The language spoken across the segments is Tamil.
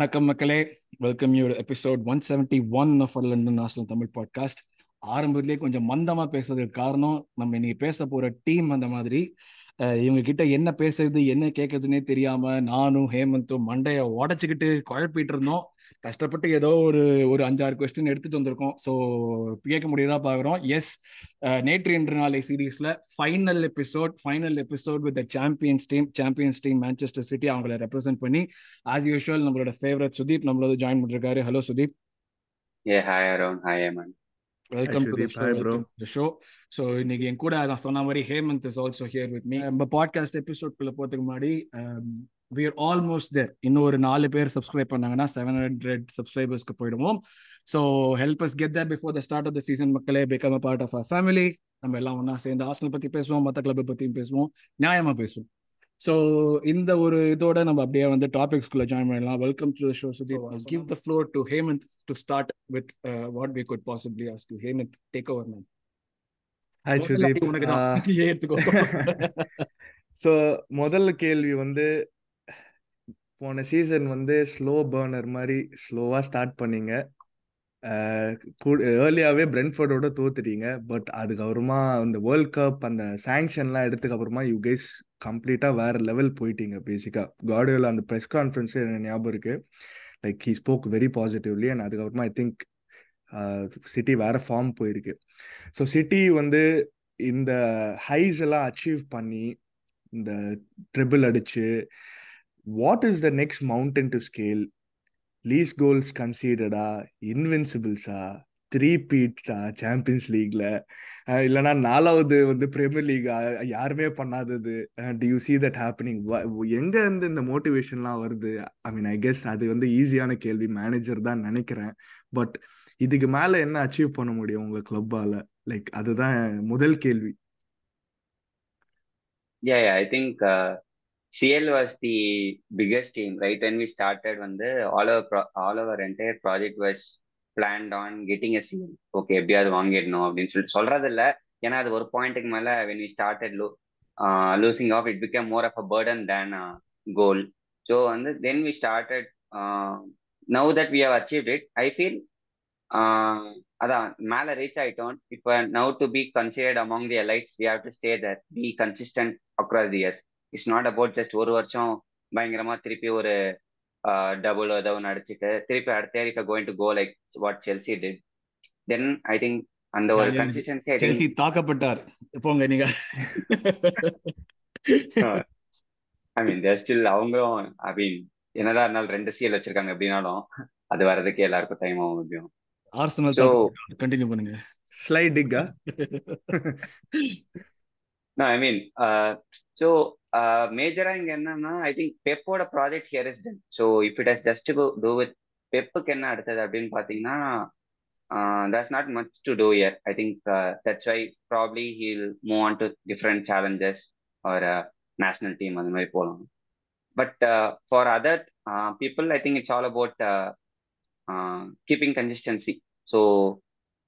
வணக்கம் மக்களே. Welcome you episode one seventy one of London national Tamil podcast ஆரம்பத்திலே கொஞ்சம் மந்தமா பேசுறதுக்கு காரணம் நம்ம இன்னைக்கு பேச போற டீம் அந்த மாதிரி இவங்க கிட்ட என்ன பேசுறது என்ன கேட்கறதுனே தெரியாம நானும் ஹேமந்தும் மண்டைய உடச்சுக்கிட்டு குழப்பிட்டு இருந்தோம். கஷ்டப்பட்டு ஏதோ ஒரு ஒரு அஞ்சாறு கொஸ்டின் எடுத்துட்டு வந்திருக்கோம். ஸோ கேட்க முடியுதா பாக்குறோம். எஸ் நேற்று இன்று நாளை சீரீஸ்ல final episode final episode with champions team champions team Manchester City அவங்கள ரெப்ரசென்ட் பண்ணி ஆஸ் யூஷுவல் நம்மளோட ஃபேவரட் சுதீப் நம்மளோட ஜாயின் பண்ணிருக்காரு. Hello Sudeep. Yeah, hi Arun, hi Aman. Welcome to. Show so இன்னைக்கு என் கூட நான் சொன்ன மாதிரி Hemant is also here with me நம்ம பாட்காஸ்ட் எபிசோட்குள்ள போறதுக்கு முன்னாடி வி ஆர் ஆல்மோஸ்ட் தேர் இன்னும் ஒரு நாலு பேர் சப்ஸ்கிரைப் பண்ணாங்கன்னா செவன் ஹண்ட்ரட் சப்ஸ்கிரைபர்ஸ்க்கு போயிடுவோம். So help us get that before the start of the season மக்களே. Become a part of a family நம்ம எல்லாம் ஒன்றா சேர்ந்து ஆசனல் பற்றி பேசுவோம் மற்ற கிளப்பை பற்றியும் பேசுவோம். நியாயமாக பேசுவோம். ஸோ இந்த ஒரு இதோட நம்ம அப்படியே வந்து டாபிக்ஸ்குள்ள ஜாயின் பண்ணலாம். Welcome to show Sudeep give the floor to Hemant to start with what we could possibly ask you Hemant take over ma'am hi Sudeep உனக்கு தான். எடுத்துக்கோ. ஸோ முதல் கேள்வி வந்து போன சீசன் வந்து ஸ்லோ பேர்னர் மாதிரி ஸ்லோவாக ஸ்டார்ட் பண்ணீங்க. ஏர்லியாகவே பிரென்ஃபோர்டோட தோத்துட்டீங்க. பட் அதுக்கப்புறமா இந்த வேர்ல்ட் கப் அந்த சாங்ஷன்லாம் எடுத்துக்கு அப்புறமா யூ கைஸ் கம்ப்ளீட்டாக வேற லெவல் போயிட்டீங்க பேசிக்காக கார்டியோல அந்த ப்ரெஸ் கான்ஃபரன்ஸ் எனக்கு ஞாபகம் இருக்கு. Like he spoke very positively and அதுக்கப்புறமா ஐ திங்க் சிட்டி வேற ஃபார்ம் போயிருக்கு. ஸோ சிட்டி வந்து இந்த ஹைஸ் எல்லாம் அச்சீவ் பண்ணி இந்த ட்ரிபிள் அடிச்சு what is the next mountain to scale least goals கன்சீடடா இன்வின்சிபிள்ஸா த்ரீ பீட்டா சாம்பியன்ஸ் லீக்ல இல்லைனா நாலாவது வந்து பிரீமியர் லீக் யாருமே பண்ணாதது. Do you see that happening எங்க இருந்து இந்த மோட்டிவேஷன்லாம் வருது? ஐ மீன் ஐ கெஸ் அது வந்து ஈஸியான கேள்வி. மேனேஜர் தான் நினைக்கிறேன். பட் இதுக்கு மேல என்ன அச்சீவ் பண்ண முடியும் உங்க கிளப்பால லைக் அதுதான் முதல் கேள்வி. I think CL was the biggest team, right? When we started, when the all our pro- all our entire project was planned on getting a CL. Okay, எப்படியாவது வாங்கிடணும் அப்படின்னு சொல்லிட்டு சொல்றது இல்ல ஏன்னா அது ஒரு பாயிண்ட்டுக்கு மேல when we started lo uh, losing off, it became more of a burden than a goal. So வந்து then we started. Uh, now that we have achieved it, I feel ஆஹ் அதான் மேல ரீச் ஆயிட்டோம் இப்போ now to be considered among the elites we have to stay that be consistent across the years it's not about just ஒரு வருஷம் பயங்கரமா திருப்பி ஒரு டபுள் ஏதோ ஒன்று அடிச்சுட்டு திருப்பி அடுத்த year if going to go like what Chelsea did then I think அந்த ஒரு கன்சிஸ்டன்சி ஐ செல்சி தாக்கப்பட்டார். போங்க நீங்க. ஐ மீன் தேர் ஸ்டில் அவங்களும் ஐ மீன் என்னதான் இருந்தாலும் ரெண்டு சிஎல் வச்சிருக்காங்க எப்படின்னாலும் அது வர்றதுக்கு எல்லாருக்கும் டைம் ஆகும் எப்படியும். ஆர்சனல் So, கண்டினியூ பண்ணுங்க. ஸ்லைடிங்கா No, I mean, ஸோ மேஜரா இங்க என்னன்னா I think பெப்போட project here is done so if it has just do with பெப்புக்கு என்ன அடுத்தது அப்படின்னு பார்த்தீங்கன்னா that's not much to do here I think that's why probably he'll move on to different challenges ஒரு நேஷனல் டீம் அந்த மாதிரி போகலாம் but for other people I think it's all about keeping consistency so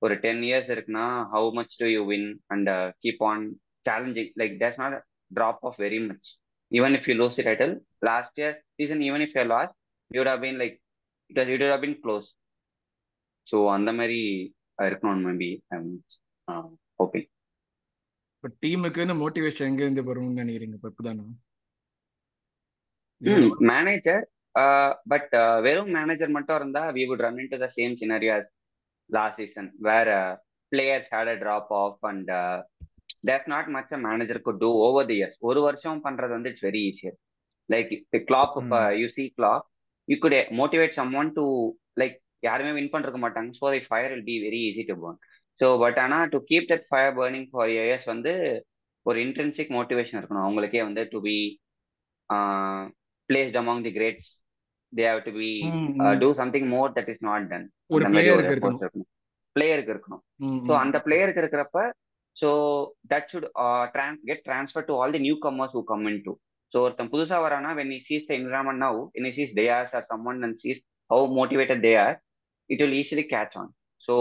ஒரு டென் இயர்ஸ் இருக்குன்னா how much do you win and keep on challenging like that's not drop off very much. Even if you lose the title, last year season, even if you lost, you would have been like it, was, it would have been close. So அந்த மாதிரி இருக்கணும் மேபி ஹோப்பிங் பட் டீமுக்குன்னு மோட்டிவேஷன் எங்க இருந்து வரும்னு நினைக்கிறீங்க பெப் தானே மேனேஜர் பட் வெறும் மேனேஜர் மட்டும் இருந்தா we would run into the same scenario last season வேற players had a drop off and there's not much a manager could do over the years ஒரு வருஷம் பண்றது வந்து it's very easier like Klopp you see Klopp you could motivate someone to like யாருமே வின் பண்ணிருக்க மாட்டாங்க. So the fire will be very easy to burn so but ஆனால் to keep that fire burning for years வந்து ஒரு இன்ட்ரென்சிக் மோட்டிவேஷன் இருக்கணும். அவங்களுக்கே வந்து to be placed among the greats they have to be do something more that is not done பிளேயருக்கு இருக்கணும். இருக்கணும். பிளேயருக்கு இருக்கணும். ஸோ அந்த பிளேயருக்கு இருக்கிறப்ப so that should Tran get transfer to all the newcomers who come in to so ஒருத்தன் புதுசா வரானா when he sees the environment now in he sees they hours are someone and sees how motivated they are it will easily catch on so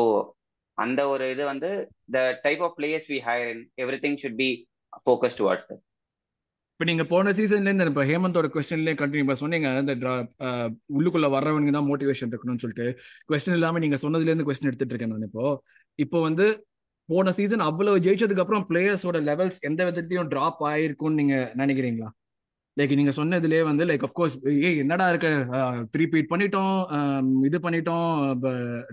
அந்த ஒரு இது வந்து the type of players we hire in everything should be focus towards that இப்போ நீங்க போன சீசன்ல இருந்து இப்போ ஹேமந்தோட கொஸ்டின்லேயே கண்டினியூ இப்போ சொன்னீங்க. இந்த உள்ளுக்குள்ள வர்றவனுக்கு தான் மோட்டிவேஷன் இருக்கணும்னு சொல்லிட்டு. கொஸ்டின் இல்லாம நீங்க சொன்னதுலேருந்து கொஸ்டின் எடுத்துட்டு இருக்கேன் நான் இப்போ. இப்போ வந்து போன சீசன் அவ்வளவு ஜெயிச்சதுக்கு அப்புறம் பிளேயர்ஸோட லெவல்ஸ் எந்த விதத்தையும் டிராப் ஆயிருக்கும்னு நீங்க நினைக்கிறீங்களா? லைக் நீங்க சொன்னதுலேயே வந்து லைக் அஃப்கோர்ஸ் ஏய் என்னடா இருக்க? த்ரீ பீட் பண்ணிட்டோம் இது பண்ணிட்டோம்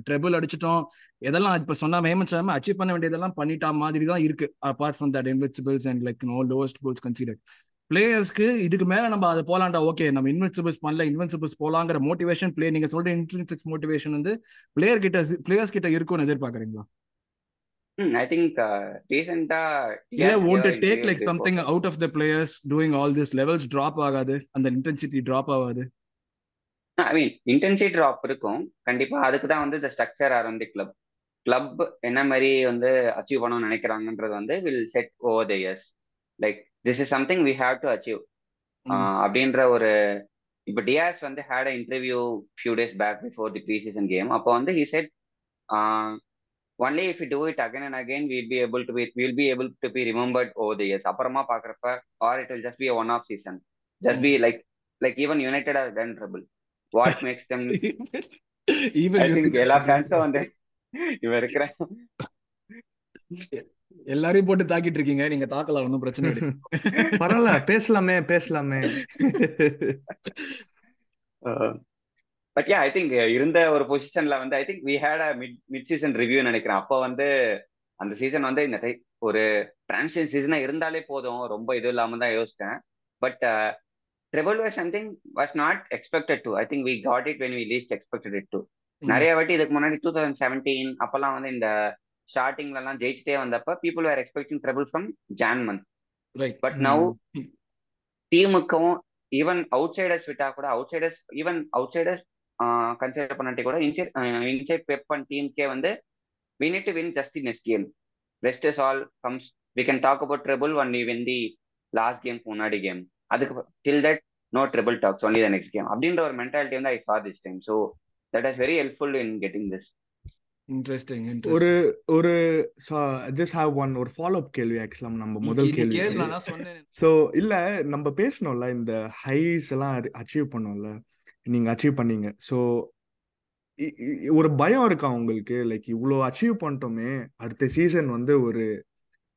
ட்ரெபிள் அடிச்சிட்டோம். எதெல்லாம் இப்போ சொன்னா ஹேமந்த் அச்சீவ் பண்ண வேண்டியதெல்லாம் பண்ணிட்டா மாதிரி தான் இருக்கு apart from that invincibles and like no lowest goals considered பிளேயர்ஸ்க்கு இதுக்கு மேல நம்ம அதை போலாண்டா ஓகே நம்ம இன்வென்சிபிள்ஸ் பண்ணல இன்வென்சிபிள்ஸ் போலாங்கிற மோட்டிவேஷன் பிளே நீங்க சொல்ற இன்ட்ரென்சிக்ஸ் மோட்டிவேஷன் வந்து பிளேயர் கிட்ட பிளேயர்ஸ் கிட்ட இருக்கும்னு எதிர்பார்க்குறீங்களா? ஐ திங்க் ரீசெண்டா இல்ல won't it take like something out of the players doing all this levels drop ஆகாது? அந்த இன்டென்சிட்டி drop ஆகாது? ஐ மீன் இன்டென்சிட்டி ட்ராப் இருக்கும். கண்டிப்பா அதுக்கு தான் வந்து இந்த ஸ்ட்ரக்சர் ஆர் வந்து கிளப் கிளப் என்ன மாதிரி வந்து அச்சீவ் பண்ணணும்னு நினைக்கிறாங்கன்றது வந்து will set over the years like this is something we have to achieve அப்படின்ற ஒரு இப்போ டியாஸ் வந்து had a interview few days back before the pre season game அப்போ வந்து he said only if do it again and again will be able to be will be able to be remembered over the years அப்புறமா பாக்குறப்ப or it will just be one off season just be like like even United are done trouble what makes them even எல்லா ஃபேன்ஸும் வந்து இவன் இருக்கிற எல்லாரையும் போட்டு தாக்கிட்டு இருக்கீங்க. நீங்க தாக்கலாம் ஒன்றும் பிரச்சனை இல்லை. பரவாயில்ல பேசலாமே பேசலாமே. பட் யா ஐ திங்க் இருந்த ஒரு பொசிஷன்ல வந்து I think we had a mid mid season review நினைக்கிறேன். அப்போ வந்து அந்த சீசன் வந்து இந்த type ஒரு டிரான்சிஷன் சீசனா இருந்தாலே போதும். ரொம்ப இது இல்லாம தான் யோசிச்சேன். But treble was something was not expected to I think we got it when we least expected it to நிறைய வாட்டி இதுக்கு முன்னாடி டூ தௌசண்ட் செவன்டீன் அப்பெல்லாம் வந்து இந்த ஸ்டார்டிங்ல எல்லாம் ஜெயிச்சுட்டே வந்தப்ப people are expecting treble from Jan month but now டீமுக்கும் ஈவன் அவுட் சைடர்ஸ் விட்டா கூட outsiders even outsiders consider பண்ணாட்டி கூட இன்சைட் இன்சைட் பெப் அண்ட் டீமுக்கே வந்து we need to win just the next game rest is all comes we can talk about treble once we win the last game முன்னாடி கேம் அதுக்கு till that no treble talks only the next game அப்படின்ற ஒரு மென்டாலிட்டி வந்து I saw this time so that is very helpful in getting this interesting ஒரு ஒரு ஜஸ்ட் ஹாவ் ஒன் ஒரு ஃபாலோ அப் கேள்வி ஆக்சுவலா நம்ம முதல் கேள்வி ஸோ இல்ல நம்ம பேசணும்ல இந்த ஹைஸ் எல்லாம் அச்சீவ் பண்ணோம்ல. நீங்கள் அச்சீவ் பண்ணீங்க ஸோ ஒரு பயம் இருக்கா உங்களுக்கு லைக் இவ்வளோ அச்சீவ் பண்ணிட்டோமே அடுத்த சீசன் வந்து ஒரு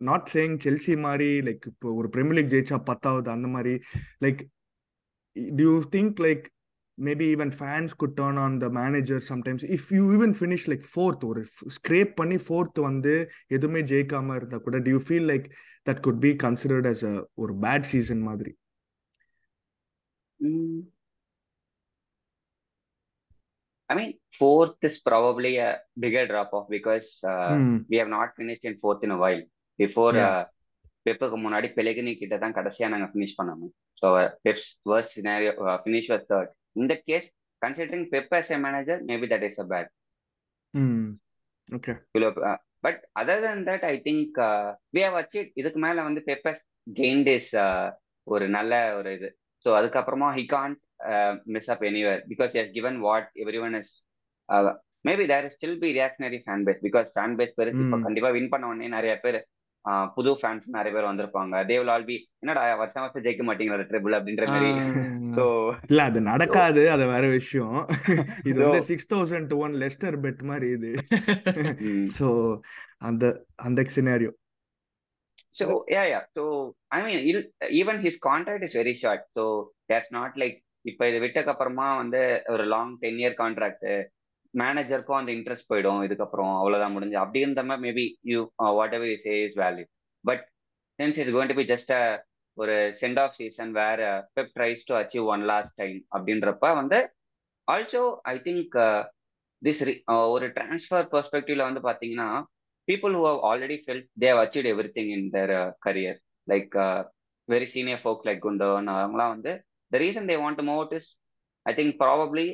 நாட் சேயிங் செல்சி மாதிரி லைக் இப்போ ஒரு பிரீமியர் லீக் ஜெயிச்சா பத்தாவது அந்த மாதிரி like do you think like maybe even fans could turn on the manager sometimes if you even finish like fourth ஒரு ஸ்க்ரேப் பண்ணி ஃபோர்த் வந்து எதுவுமே ஜெயிக்காம இருந்தால் கூட do you feel like that could be considered as a ஒரு பேட் சீசன் மாதிரி I mean, fourth is probably a bigger drop off because uh, Hmm. we have not finished in fourth in a while. Before Yeah. uh, பெப்புக்கு முன்னாடி பெலகினி கிட்ட தான் கடைசியா நாங்க ஃபினிஷ் பண்ணோம். So Pep's worst scenario finish was third இந்த case considering Pep as a manager maybe that is a bad okay. But other than that I think we have achieve இதுக்கு மேல வந்து பெப்பர் கெயின் இஸ் ஒரு நல்ல ஒரு இது. ஸோ அதுக்கப்புறமா he can't mess up anywhere because has given what everyone is maybe there still be reactionary fan base because fan base பெருசு இப்போ. கண்டிப்பா வின் பண்ண உடனே நிறைய பேர் uh, புது ஃபேன்ஸ் நிறைய பேர் வந்திருப்பாங்க. தே வில் ஆல் பி என்னடா வருஷம் வருஷம் ஜெயிக்க மாட்டீங்களா ட்ரிபிள் அப்படின்ற மாதிரி. ஸோ இல்ல அது நடக்காது. அது வேற விஷயம். இது வந்து six thousand to one Leicester bet மாதிரி இது. ஸோ அந்த அந்த scenario So yeah, yeah. So I mean, il- even his contract is very short. So that's not like இப்போ இது விட்டக்கு அப்புறமா வந்து ஒரு லாங் டென் இயர் கான்ட்ராக்ட் மேனேஜருக்கும் அந்த இன்ட்ரெஸ்ட் போயிடும். இதுக்கப்புறம் அவ்வளவுதான் முடிஞ்சு. அப்படி இருந்த மாதிரி maybe you whatever you say is value but since is going to be just ஒரு சென்ட் ஆஃப் சீசன் வேற Pep tries to achieve one last time அப்படின்றப்ப வந்து ஆல்சோ ஐ திங்க் திஸ் ஒரு டிரான்ஸ்ஃபர் பெர்ஸ்பெக்டிவ்ல வந்து பாத்தீங்கன்னா people who have already felt they've achieve everything in their career like very senior folk like குண்டோன்னு அவங்களாம் வந்து the reason they want to move out is, I think probably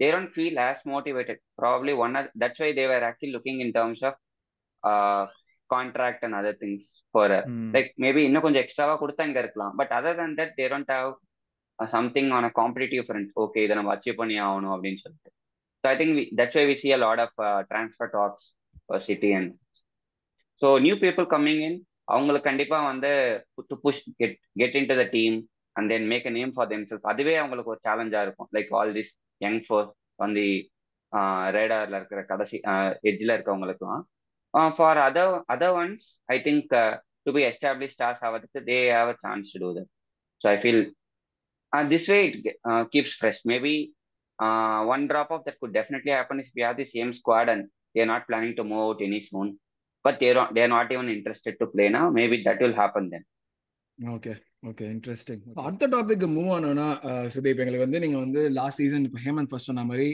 they don't feel as motivated. Probably one of that's why they were actually looking in terms of uh, contract and other things for uh, like maybe இன்னும் கொஞ்சம் எக்ஸ்ட்ராவா கொடுத்தா இங்க இருக்கலாம் but other than that they don't have uh, something on a competitive front okay இதை நம்ம அச்சீவ் பண்ணி ஆகணும் அப்படின்னு சொல்லிட்டு so I think we, that's why we see a lot of uh, transfer talks for City and so new people coming in அவங்களுக்கு கண்டிப்பா வந்து to push get get into the team and then make a name for themselves அதுவே அவங்களுக்கு ஒரு சேலஞ்சா இருக்கும். Like all this young force on the ரேடார்ல இருக்கிற கடைசி எட்ஜில் இருக்கவங்களுக்குலாம். For other other ones I think to be establish stars ஆகிறதுக்கு they have a chance to do that so I feel this way it keeps fresh maybe one drop off that could definitely happen is we have the same squad and they're not planning to move out any soon but they're not, they're not even interested to play now. Maybe that will happen then. Okay okay interesting அடுத்த டாபிக் மூவ் ஆனோம்னா சுதீப் எங்களுக்கு வந்து நீங்க வந்து லாஸ்ட் சீசன் இப்போ ஹேமந்த் ஃபர்ஸ்ட் சொன்ன மாதிரி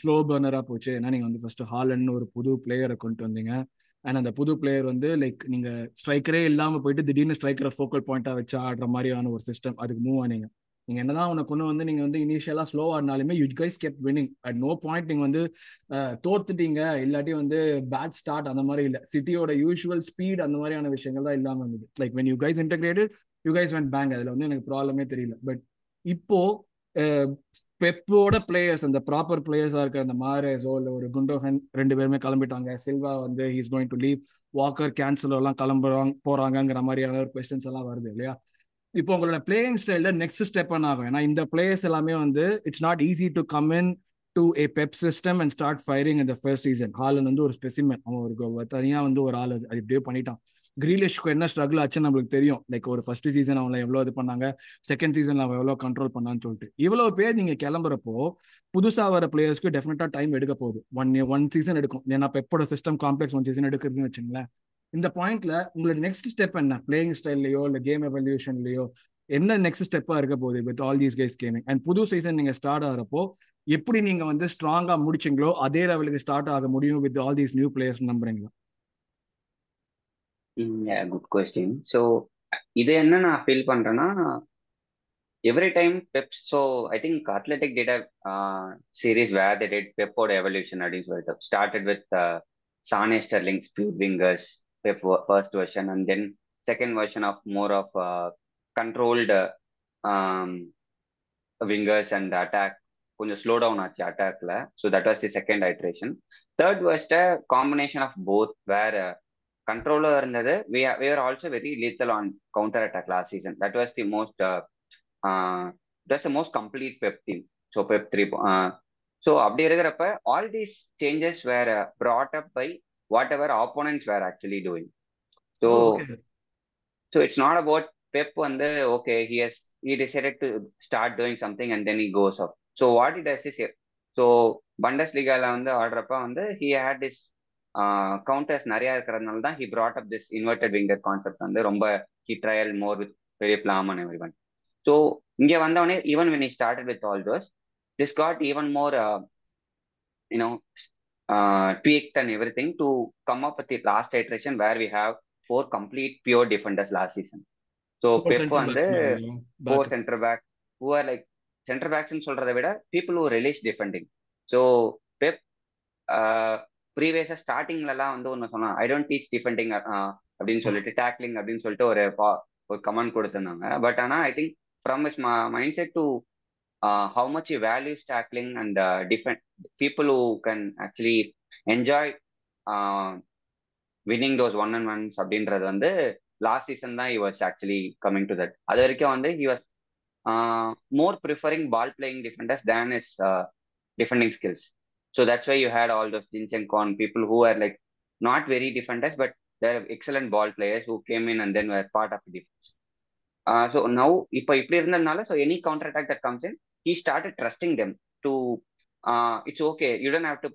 ஸ்லோ பர்னரா போச்சு. ஏன்னா நீங்க வந்து ஃபர்ஸ்ட் ஹாலன்னு ஒரு புது பிளேயரை கொண்டு வந்தீங்க. அண்ட் அந்த புது பிளேயர் வந்து லைக் நீங்க ஸ்ட்ரைக்கரே இல்லாம போயிட்டு திடீர்னு ஸ்ட்ரைக்கரை ஃபோக்கல் பாயிண்டா வச்சு ஆடுற மாதிரியான ஒரு சிஸ்டம் அதுக்கு மூவ் ஆனீங்க. நீங்க என்னதான் உனக்கு கொண்டு வந்து நீங்க வந்து இனிஷியலா slow ஆடினாலுமே you guys kept winning at no point நீங்க வந்து தோத்துட்டீங்க. இல்லாட்டி வந்து பேட் ஸ்டார்ட் அந்த மாதிரி இல்லை. சிட்டியோட யூஷுவல் ஸ்பீட் அந்த மாதிரியான விஷயங்கள் தான் இல்லாம இருந்தது. Like when you guys integrated you guys when bank அதுல வந்து எனக்கு ப்ராப்ளமே தெரியல. பட் இப்போ பெப்போட பிளேயர்ஸ் அந்த ப்ராப்பர் பிளேயர்ஸா இருக்கிற அந்த மாரேஸோ இல்லை ஒரு குண்டோஹன் ரெண்டு பேருமே கிளம்பிட்டாங்க. சில்வா வந்து he's going to leave Walker Cancelo எல்லாம் கிளம்புறாங்க போறாங்கிற மாதிரியான ஒரு கொஸ்டின்ஸ் எல்லாம் வருது இல்லையா? இப்போ உங்களோட பிளேயிங் ஸ்டைல நெக்ஸ்ட் ஸ்டெப் என்ன ஆகும்? ஏன்னா இந்த பிளேயர்ஸ் எல்லாமே வந்து it's not easy to come into a Pep system and start firing இந்த ஃபர்ஸ்ட் சீசன் ஹாலன் வந்து ஒரு ஸ்பெசிமென் அவன் ஒரு தனியா வந்து ஒரு ஆள் அது. இப்படியே பண்ணிட்டான். கிரீலிஷ்க்கு என்ன ஸ்ட்ரகிள் ஆச்சுன்னு நம்மளுக்கு தெரியும். லைக் ஒரு ஃபர்ஸ்ட் சீசன் அவங்கள எவ்வளோ இது பண்ணாங்க செகண்ட் சீசன் அவன் எவ்வளோ கண்ட்ரோல் பண்ணான்னு சொல்லிட்டு. இவ்வளோ பேர் நீங்க கிளம்புறப்போ புதுசா வர பிளேயர்ஸ்க்கு டெஃபினட்டா டைம் எடுக்க போகுது. ஒன் ஒன் சீசன் எடுக்கும். ஏன்னா பெப்போட சிஸ்டம் காம்ப்ளெக்ஸ் ஒன் சீசன் எடுக்கிறதுன்னு வச்சுங்களேன். இந்த பாயிண்ட்ல உங்களோட நெக்ஸ்ட் ஸ்டெப் என்ன? பிளேயிங் ஸ்டைல்லையோ இல்ல கேம் எவல்யூஷன்லயோ என்ன நெக்ஸ்ட் ஸ்டெப்பா இருக்க போகுது with all these guys coming and புது சீசன் நீங்க ஸ்டார்ட் ஆகிறப்போ எப்படி நீங்க வந்து ஸ்ட்ராங்கா முடிச்சிங்களோ அதே லெவலுக்கு ஸ்டார்ட் ஆக முடியும் with all these new players நம்புறீங்களா? குட் கொஸ்டின் ஸோ இது என்ன நான் ஃபீல் பண்றேன்னா every time Pep so I think Athletic data series where they did பெப்போட evolution அப்படின்னு சொல்லிட்டு. Started with Sane Sterling speed wingers Pep first version and then second version of more of controlled wingers and attack கொஞ்சம் ஸ்லோ டவுன் ஆச்சு அட்டாக்ல so that was the second iteration third was combination of both where controller இருந்தது. We are also very lethal on counter attack last season that was the most that's the most complete Pep team so Pep three so அப்படி இருக்கிறப்ப all these changes were brought up by whatever opponents were actually doing so so it's not about Pep வந்து okay he has he decided to start doing something and then he goes up. So what he does is here. So Bundesliga வந்து ஆடுறப்ப வந்து he had this கவுண்டர்ஸ் நிறைய இருக்கிறதுனால தான் he brought up this inverted winger concept வந்து ரொம்ப he trial more with Philip Lahm and everyone. So இங்க வந்தவனே even when he started with all those this got even more uh, you know uh, tweaked and everything to come up with the last iteration where we have four complete pure defenders last season. So Pep வந்து four centre back who are like centre பேக்ஸ்னு சொல்றதை விட people who relish defending so Pep ப்ரீவியஸா ஸ்டார்டிங்லலாம் வந்து ஒன்று சொன்னான் ஐ டோன்ட் டீச் டிஃபெண்டிங் அப்படின்னு சொல்லிட்டு டேக்லிங் அப்படின்னு சொல்லிட்டு ஒரு ஒரு கமெண்ட் கொடுத்துருந்தாங்க. பட் ஆனால் I think from is mindset to uh, how much he values tackling and uh, and people who can actually enjoy uh, winning those one and ones அப்படின்றது வந்து லாஸ்ட் சீசன் தான் he was actually coming to that அது வரைக்கும் வந்து he was more preferring ball playing defenders than his defending skills so that's why you had all those Zinchenko people who are like not very defenders but they're excellent ball players who came in and then where part of defence so now இப்போ இப்படி இருந்ததுனால so any counter attack that comes in he started trusting them to it's okay you don't have to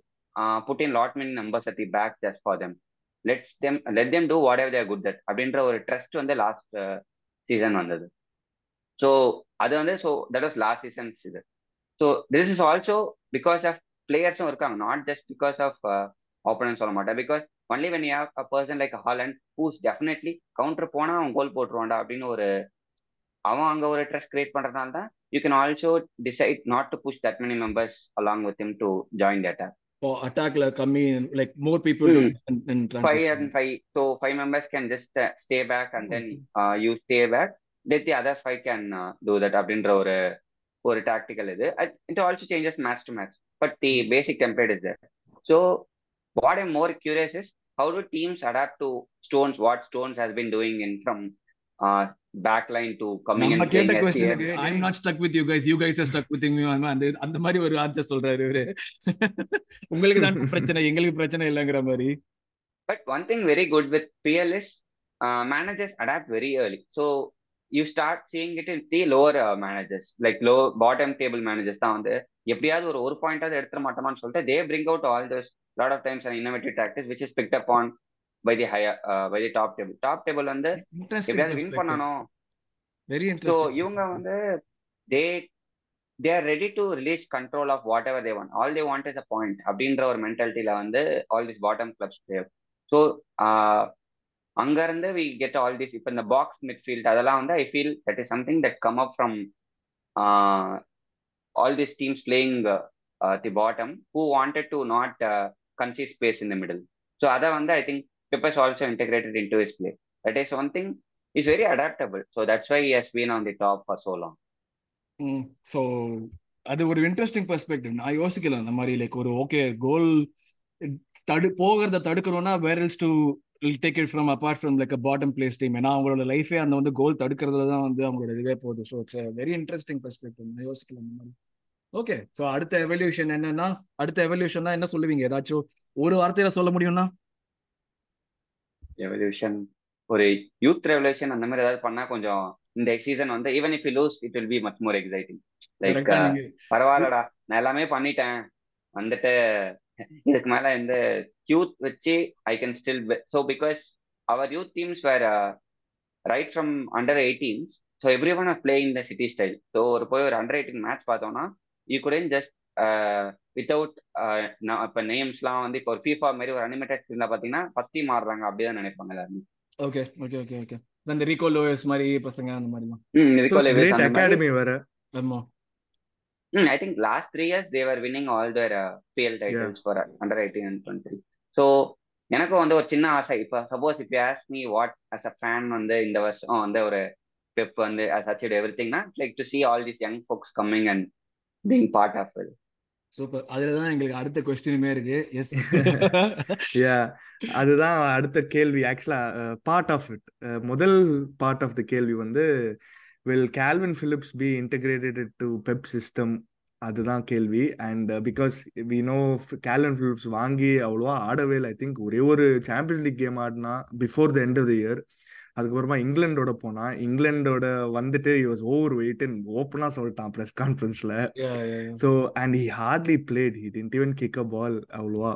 put in lot many numbers at the back just for them let's them let them do what how they're good that அப்படின்ற ஒரு ட்ரஸ்ட் வந்து லாஸ்ட் சீசன் வந்தது. ஸோ அது வந்து so that was last seasons இது. So this is also because of பிளேயர்ஸும் இருக்காங்க. Not just because of opponent சொல்ல மாட்டேன். Because only when you have a person like Haaland whose definitely counter போனால் அவன் கோல் போட்டுருவான்டா அப்படின்னு ஒரு அவன் அங்கே ஒரு ட்ரெஸ் கிரியேட் பண்றதுனால தான் You can also decide not to push that many members along with him to join the attack அட்டாக்ல கம்மி like more people five and five so five members can just stay back and then you stay back that the other five can do that அப்படின்ற ஒரு ஒரு டாக்டிக்கல் இது it also changes match to match but the basic template is there so what I'm more curious is how do teams adapt to Stones? What Stones has been doing in from uh, backline to coming நம்ம கேட்ட CM? I am not stuck with you guys you guys are stuck with me அந்த அந்த மாதிரி ஒரு ஆன்சர் சொல்றாரு இவரு உங்களுக்கு தான் பிரச்சனை எங்களுக்கு பிரச்சனை இல்லைங்கிற மாதிரி But one thing very good with PL is uh, managers adapt very early. So you start seeing it in the lower uh, managers, like low bottom table managers தான் வந்து எப்படியாவது ஒரு ஒரு பாயிண்டாவது எடுத்துட மாட்டோமான்னு சொல்லிட்டு they bring out all those lot of times an innovative tactics which is picked up on the higher uh, by the top table. Top table வந்து எப்படியாவது வின் பண்ணணும். வெரி ஸோ இவங்க வந்து they they are ready to release control of whatever they want all they want is a point அப்படின்ற ஒரு மென்டாலிட்டியில வந்து all this bottom clubs play so அங்க இருந்து வி கெட் ஆல் திஸ் இப்போ இந்த பாக்ஸ் மிட்ஃபீல்ட் அதெல்லாம் வந்து I feel that is something that come up from all this teams playing the bottom who wanted to not concede space in the middle so அதை வந்து I think Pep's also into his play. That play one is He's thing is very that's why that's why been on the top for so so long so அது ஒரு இன்ட்ரெஸ்டிங் பெர்ஸ்பெக்டிவ் நான் யோசிக்கல அந்த மாதிரி லைக் ஒரு ஓகே கோல் தடு போகிறத தடுக்கணும்னா where else to take it from apart from like bottom place team ஏன்னா அவங்களோட லைஃபே அந்த வந்து கோல் தடுக்கிறதுல தான் வந்து அவங்களோட இதுவே போகுது. So it's very interesting perspective நான் யோசிக்கல அந்த மாதிரி. ஓகே ஸோ அடுத்த எவல்யூஷன் என்னன்னா அடுத்த எவல்யூஷன் தான் என்ன சொல்லுவீங்க? ஏதாச்சும் ஒரு வார்த்தையில சொல்ல முடியும்னா? எவல்யூஷன் ஒரு யூத் ரெவல்யூஷன் அந்த மாதிரி ஏதாவது பண்ணா கொஞ்சம் இந்த சீசன் வந்து even if you lose it will be much more exciting like பரவாயில்லடா. நான் எல்லாமே பண்ணிட்டேன். வந்துட்டு இதுக்கு மேல இந்த யூத் வச்சு I can still so because our youth teams were right from under eighteens so everyone are playing the City style so ஒரு போய் ஒரு அண்டர் எயிட்டீன் மேட்ச் பார்த்தோம்னா யூ குடன் ஜஸ்ட் வித்தவுட் இப்போ நேம்ஸ்லாம் வந்து இப்போ ஒரு ஃபீஃபா மாதிரி ஒரு அனிமேட்டட் ஸ்கிரீன்ல பார்த்தீங்கன்னா ஃபர்ஸ்ட் டீம் ஆடுறாங்க அப்படிதான் நினைப்பாங்க எல்லாருமே. ஓகே ஓகே ஓகே ஓகே இந்த ரிகோ லோயஸ் மாதிரி பசங்க அந்த மாதிரி தான் ம் அந்த மாதிரி. அகாடமி வேற. ஆமா. Mm, I think last three years they were winning all their uh, PL titles for uh, under 18 and 20. So எனக்கு வந்து ஒரு சின்ன ஆசை. இப்போ சப்போஸ் இப்போ ask me what as a fan வந்து இந்த வருஷம் வந்து ஒரு பெப் வந்து as achieve every திங்னா like to see all this young folks coming and being part of it super அதுலதான் எங்களுக்கு அடுத்த கொஸ்டினுமே இருக்கு. எஸ் யா அதுதான் அடுத்த கேள்வி. ஆக்சுவலா பார்ட் ஆஃப் இட் முதல் பார்ட் ஆஃப் த கேள்வி வந்து will Kalvin Phillips be integrated to Pep system அதுதான் கேள்வி. And because we know Kalvin Phillips வாங்கி அவ்வளோவா ஆடவே இல்லை. ஐ திங்க் ஒரே ஒரு சாம்பியன்ஸ் லீக் கேம் ஆடினா before the end of the year அதுக்கப்புறமா இங்கிலாண்டோட போனா இங்கிலாண்டோட வந்துட்டு வாஸ் ஓவர் வெயிட்னு ஓப்பனா சொல்லிட்டான் press கான்ஃபரன்ஸ்ல so and he hardly played he didn't even kick a ball அவ்வளோவா.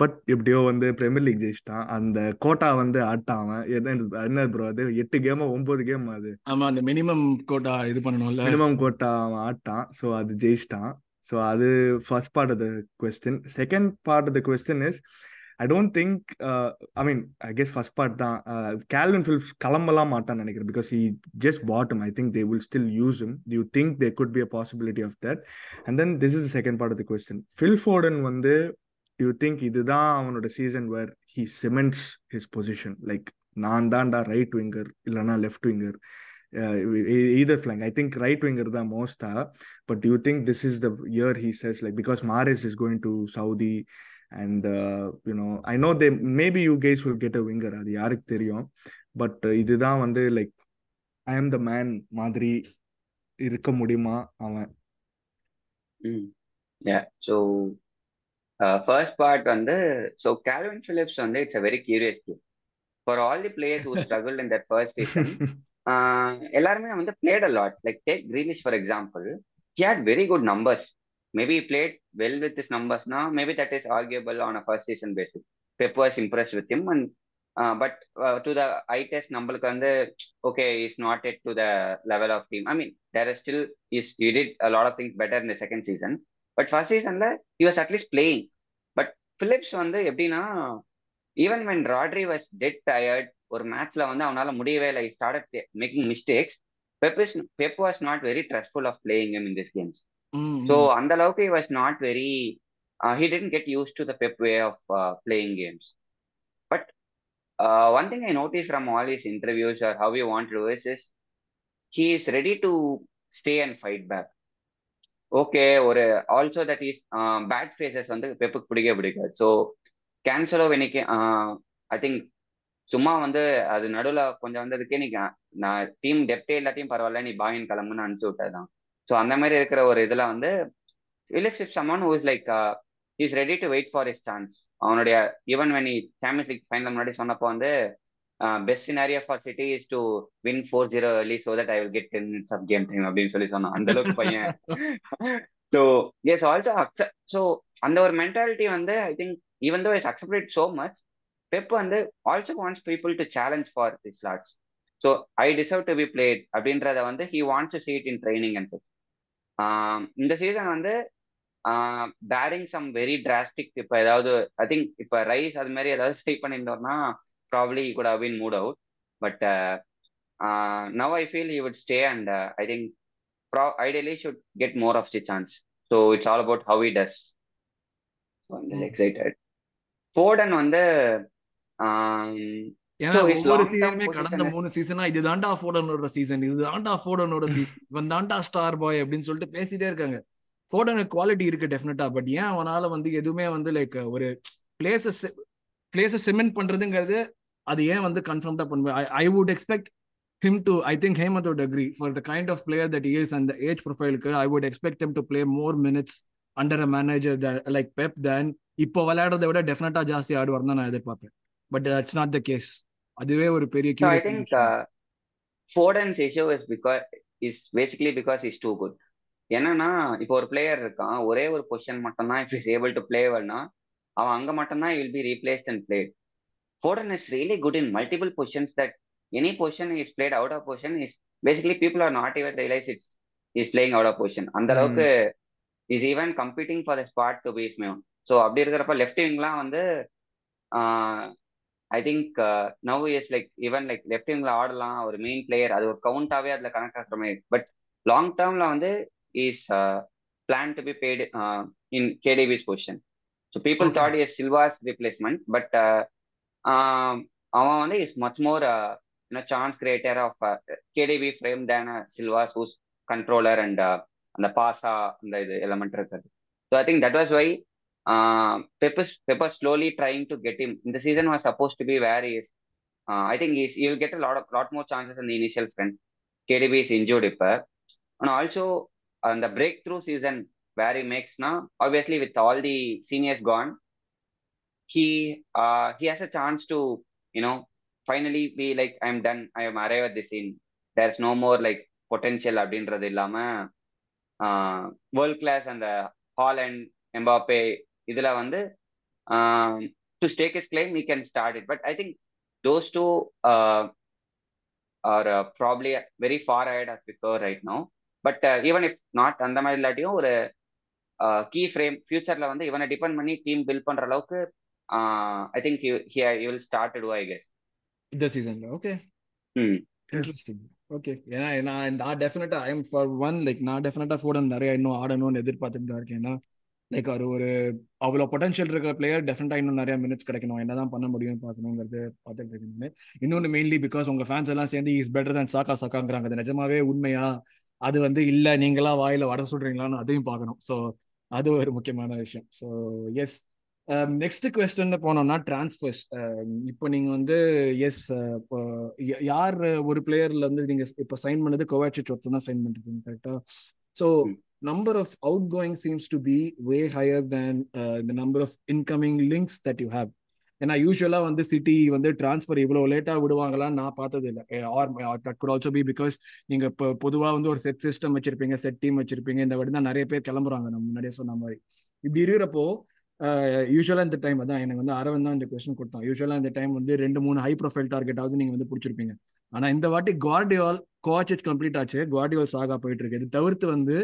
பட் எப்படியோ வந்து பிரீமியர் லீக் ஜெயிச்சிட்டான். அந்த கோட்டா வந்து என்ன என்ன ப்ரோ அது? எட்டு கேம் ஒன்பது கேம் அது? ஆமா அந்த மினிமம் கோட்டா இது பண்ணணும்ல. மினிமம் கோட்டா அவன் ஆட்டான். ஸோ அது ஜெயிச்சிட்டான். ஸோ அது first part of the question second part of the question is I don't think I mean I guess first part தான். கேல்வின் ஃபிலிப்ஸ் கிளம்பலாம் மாட்டான்னு நினைக்கிறேன் because he just bottom I think they will still use him you think they could be a possibility of that and then this is second part of the question Phil Foden வந்து யூ திங்க் இதுதான் அவனோட season where he cements his position like நான் தான்டா ரைட் விங்கர் இல்லைனா left winger either flank. I think right winger the most. Uh, but do you think this is the year he says like because Maris is going to Saudi and you know I know they maybe you guys will get a winger அது யாருக்கு தெரியும். பட் இதுதான் வந்து like I am the man மாதிரி இருக்க முடியுமா அவன்? யா ஸோ ஃபர்ஸ்ட் பார்ட் வந்து ஸோ கேல்வின் பிலிப்ஸ் வந்து it's a very curious game for all the players who struggle in that first season எல்லாருமே வந்து played a lot like take Grealish for example he had very good numbers maybe played well with his நம்பர்ஸ்னா maybe that is arguable on a first season basis Pep was impress with him and but to the eye test நம்மளுக்கு வந்து okay is not yet to the level of team I mean there is still is you did a lot of things better இந்த செகண்ட் சீசன் பட் ஃபர்ஸ்ட் சீசன்ல he was at least playing but Phillips வந்து எப்படின்னா even when Rodri was dead tired ஒரு மேட்ச்ல வந்து அவனால முடியவே இல்லை. Start making mistakes Pep is Pep was not very trustful of playing in this games so அந்த அளவுக்கு he was not very he didn't get used to the Pep way of playing games but one thing I notice from all his interviews are how you want to is is he is ready to stay and fight back okay ஒரு also that is bad phases வந்து பெப்புக்கு பிடிக்க பிடிக்காது. ஸோ கேன்சலோ இன்னைக்கு ஐ திங்க் சும்மா வந்து அது நடுவில் கொஞ்சம் வந்ததுக்கே நீ நான் டீம் டெப்டே எல்லாத்தையும் பரவாயில்ல நீ பாயின் கிளம்புன்னு அனுப்பிச்சு விட்டதுதான். ஸோ அந்த மாதிரி இருக்கிற ஒரு இதில் வந்து Lewis if someone who is like is ready to wait for his chance அவனுடைய even when champions league final முன்னாடி சொன்னப்போ வந்து best scenario for City is to win four zero early so that I will get ten minutes of game time அப்படின்னு சொல்லி சொன்னான். அந்த அளவுக்கு பையன். So he's also accept so அந்த ஒரு மென்டாலிட்டி வந்து I think even though is accepted so much Pep வந்து also wants people to challenge for this lots so I deserve to be played அப்படின்றத வந்து he wants to sit in training and such இந்த சீசன் வந்து பேரிங் சம் வெரி டிராஸ்டிக் இப்போ ஏதாவது ஐ திங்க் இப்போ ரைஸ் அது மாதிரி ஏதாவது stay பண்ணியிருந்தோம்னா probably could have been moved out but now I feel you would stay and I think ப்ரா ideally should get more of the chance so it's all about how he does excited Foden வந்து ஏன்னா ஒவ்வொரு சீசனுமே கடந்த மூணு சீசனா இது தாண்டா ஃபோர்டனோட சீசன் இது தாண்டா ஃபோர்டனோட சீசன் இவன் தாண்டா ஸ்டார் பாய் அப்படின்னு சொல்லிட்டு பேசிட்டே இருக்காங்க. ஃபோர்டனுக்கு குவாலிட்டி இருக்கு டெஃபினட்டா பட் ஏன் அவனால வந்து எதுவுமே வந்து லைக் ஒரு பிளேசஸ் பிளேசஸ் சிமெண்ட் பண்றதுங்கிறது அது ஏன் வந்து கன்ஃபார்ம்டா பண்ணுவேன் I would expect him to I think Hemant would agree. For the kind of player that he is and the age profile I would expect him to play more minutes under a manager that, like Pep than இப்போ விளையாடுறத விட டெஃபினட்டா ஜாஸ்தி ஆடுவார் தான் நான் எதிர்பார்ப்பேன். But that's not the case அதுவே ஒரு பெரிய I think Foden's issue is because is basically because is too good என்னன்னா இப்போ ஒரு பிளேயர் இருக்கான் ஒரே ஒரு பொசிஷன் மட்டும் தான் if is able to play வெல்னா அவன் அங்க மட்டும் தான் will be replaced and played Foden is really good in multiple positions that any position is played out of position is basically people are not even realize it's is playing out of position. அந்த அளவுக்கு is even competing for the spot to piece மேம் ஸோ அப்படி இருக்கிறப்ப லெஃப்ட் விங்லாம் வந்து I think now is like even like left விங்ல ஆடலாம் ஒரு மெயின் பிளேயர் அது ஒரு கவுண்டாவே அதுல கனெக்ட் ஆகிற மாதிரி. பட் லாங் டேர்ம்ல வந்து his plan to be played in KDB's position so people thought is Silva's replacement but அவன் வந்து is much more you know chance creator of uh, KDB frame than uh, Silva's who's controller and uh, அந்த பாசா அந்த இது எலமெண்ட் இருக்குது. So I think that was why pepper pepper slowly trying to get him இந்த season was supposed to be where is I think is you get lot of lot more chances இந்த initial friend KDB is injured இப்போ அண்ட் ஆல்சோ அந்த break through season where E மேக்ஸ்னா obviously with all the seniors gone he he has a chance to you know finally be like I am done I am arrive the scene there is no more like potential அப்படின்றது இல்லாம வேர்ல்ட் கிளாஸ் அந்த ஹால் அண்ட் எம்பாப்பே இதுல வந்து to stake his claim we can start it but I think those two are probably very far ahead of before right no but even if not அந்த மாதிரி இல்லாட்டியும் ஒரு கீ ஃப்ரேம் ஃபியூச்சர்ல வந்து இவனை டிபெண்ட் பண்ணி டீம் பில்ட் பண்ற அளவுக்கு I think you will start to I guess இந்த சீசன்ல ஓகே இன்ட்ரெஸ்டிங் ஓகே ஏன்னா நான் டெஃபினட்டா I am for one like நான் டெஃபினட்டா ஃபோர்டன் நிறைய இன்னும் ஆடணும்னு எதிர்பார்த்துட்டு தான் இருக்கேன். ஏன்னா லைக் அவர் ஒரு அவ்வளோ பொட்டன்ஷியல் இருக்கிற பிளேயர் டெஃபினட்டாக இன்னும் நிறைய மினிட்ஸ் கிடைக்கணும். என்னதான் பண்ண முடியும் பார்க்கணுங்கிறது பார்த்துட்டு இருக்கேன் இன்னொன்று மெயின்லி பிகாஸ் உங்கள் ஃபேன்ஸ் எல்லாம் சேர்ந்து இஸ் பெட்டர் தன் சாக்கா சாக்காங்கிறாங்க அது நிஜமாவே உண்மையா? அது வந்து இல்லை நீங்களா வாயில வட சொல்றீங்களான்னு அதையும் பார்க்கணும். ஸோ அது ஒரு முக்கியமான விஷயம். ஸோ எஸ் நெக்ஸ்ட் கொஸ்டின் போனோம்னா டிரான்ஸ்ஃபர்ஸ் um, இப்போ நீங்க வந்து எஸ் uh, இப்போ யார் ஒரு பிளேயர்ல வந்து நீங்க இப்போ சைன் பண்ணது கோவாச்சி ஒருத்தர் தான் சைன் பண்ணிருக்கீங்க கரெக்டா so number of out going seems to be way higher uh, the number of incoming links that you have. ஏன்னா யூஸ்வலா வந்து சிட்டி வந்து டிரான்ஸ்ஃபர் இவ்வளோ லேட்டா விடுவாங்களான்னு நான் பார்த்தது இல்லை or that could also be because நீங்க இப்போ பொதுவாக வந்து ஒரு செட் சிஸ்டம் வச்சிருப்பீங்க செட் டீம் வச்சிருப்பீங்க இந்த வாட்டி தான் நிறைய பேர் கிளம்புறாங்க. நம்ம முன்னாடியே சொன்ன மாதிரி. இப்படி இருக்கிறப்போ யூஸ்வலாக இந்த டைம் அதான் எனக்கு வந்து அரவன் தான் இந்த கொஸ்டின் கொடுத்தான். யூஸ்வலாக இந்த டைம் வந்து ரெண்டு மூணு ஹை ப்ரொஃபைல் டார்கெட்டாவது நீங்கள் வந்து பிடிச்சிருப்பீங்க. ஆனால் இந்த வாட்டி குவார்டியால் கோவாச்சிச் கம்ப்ளீட் ஆச்சு. குவார்டியால் சாகா போயிட்டு இருக்கு. இது தவிர்த்து வந்து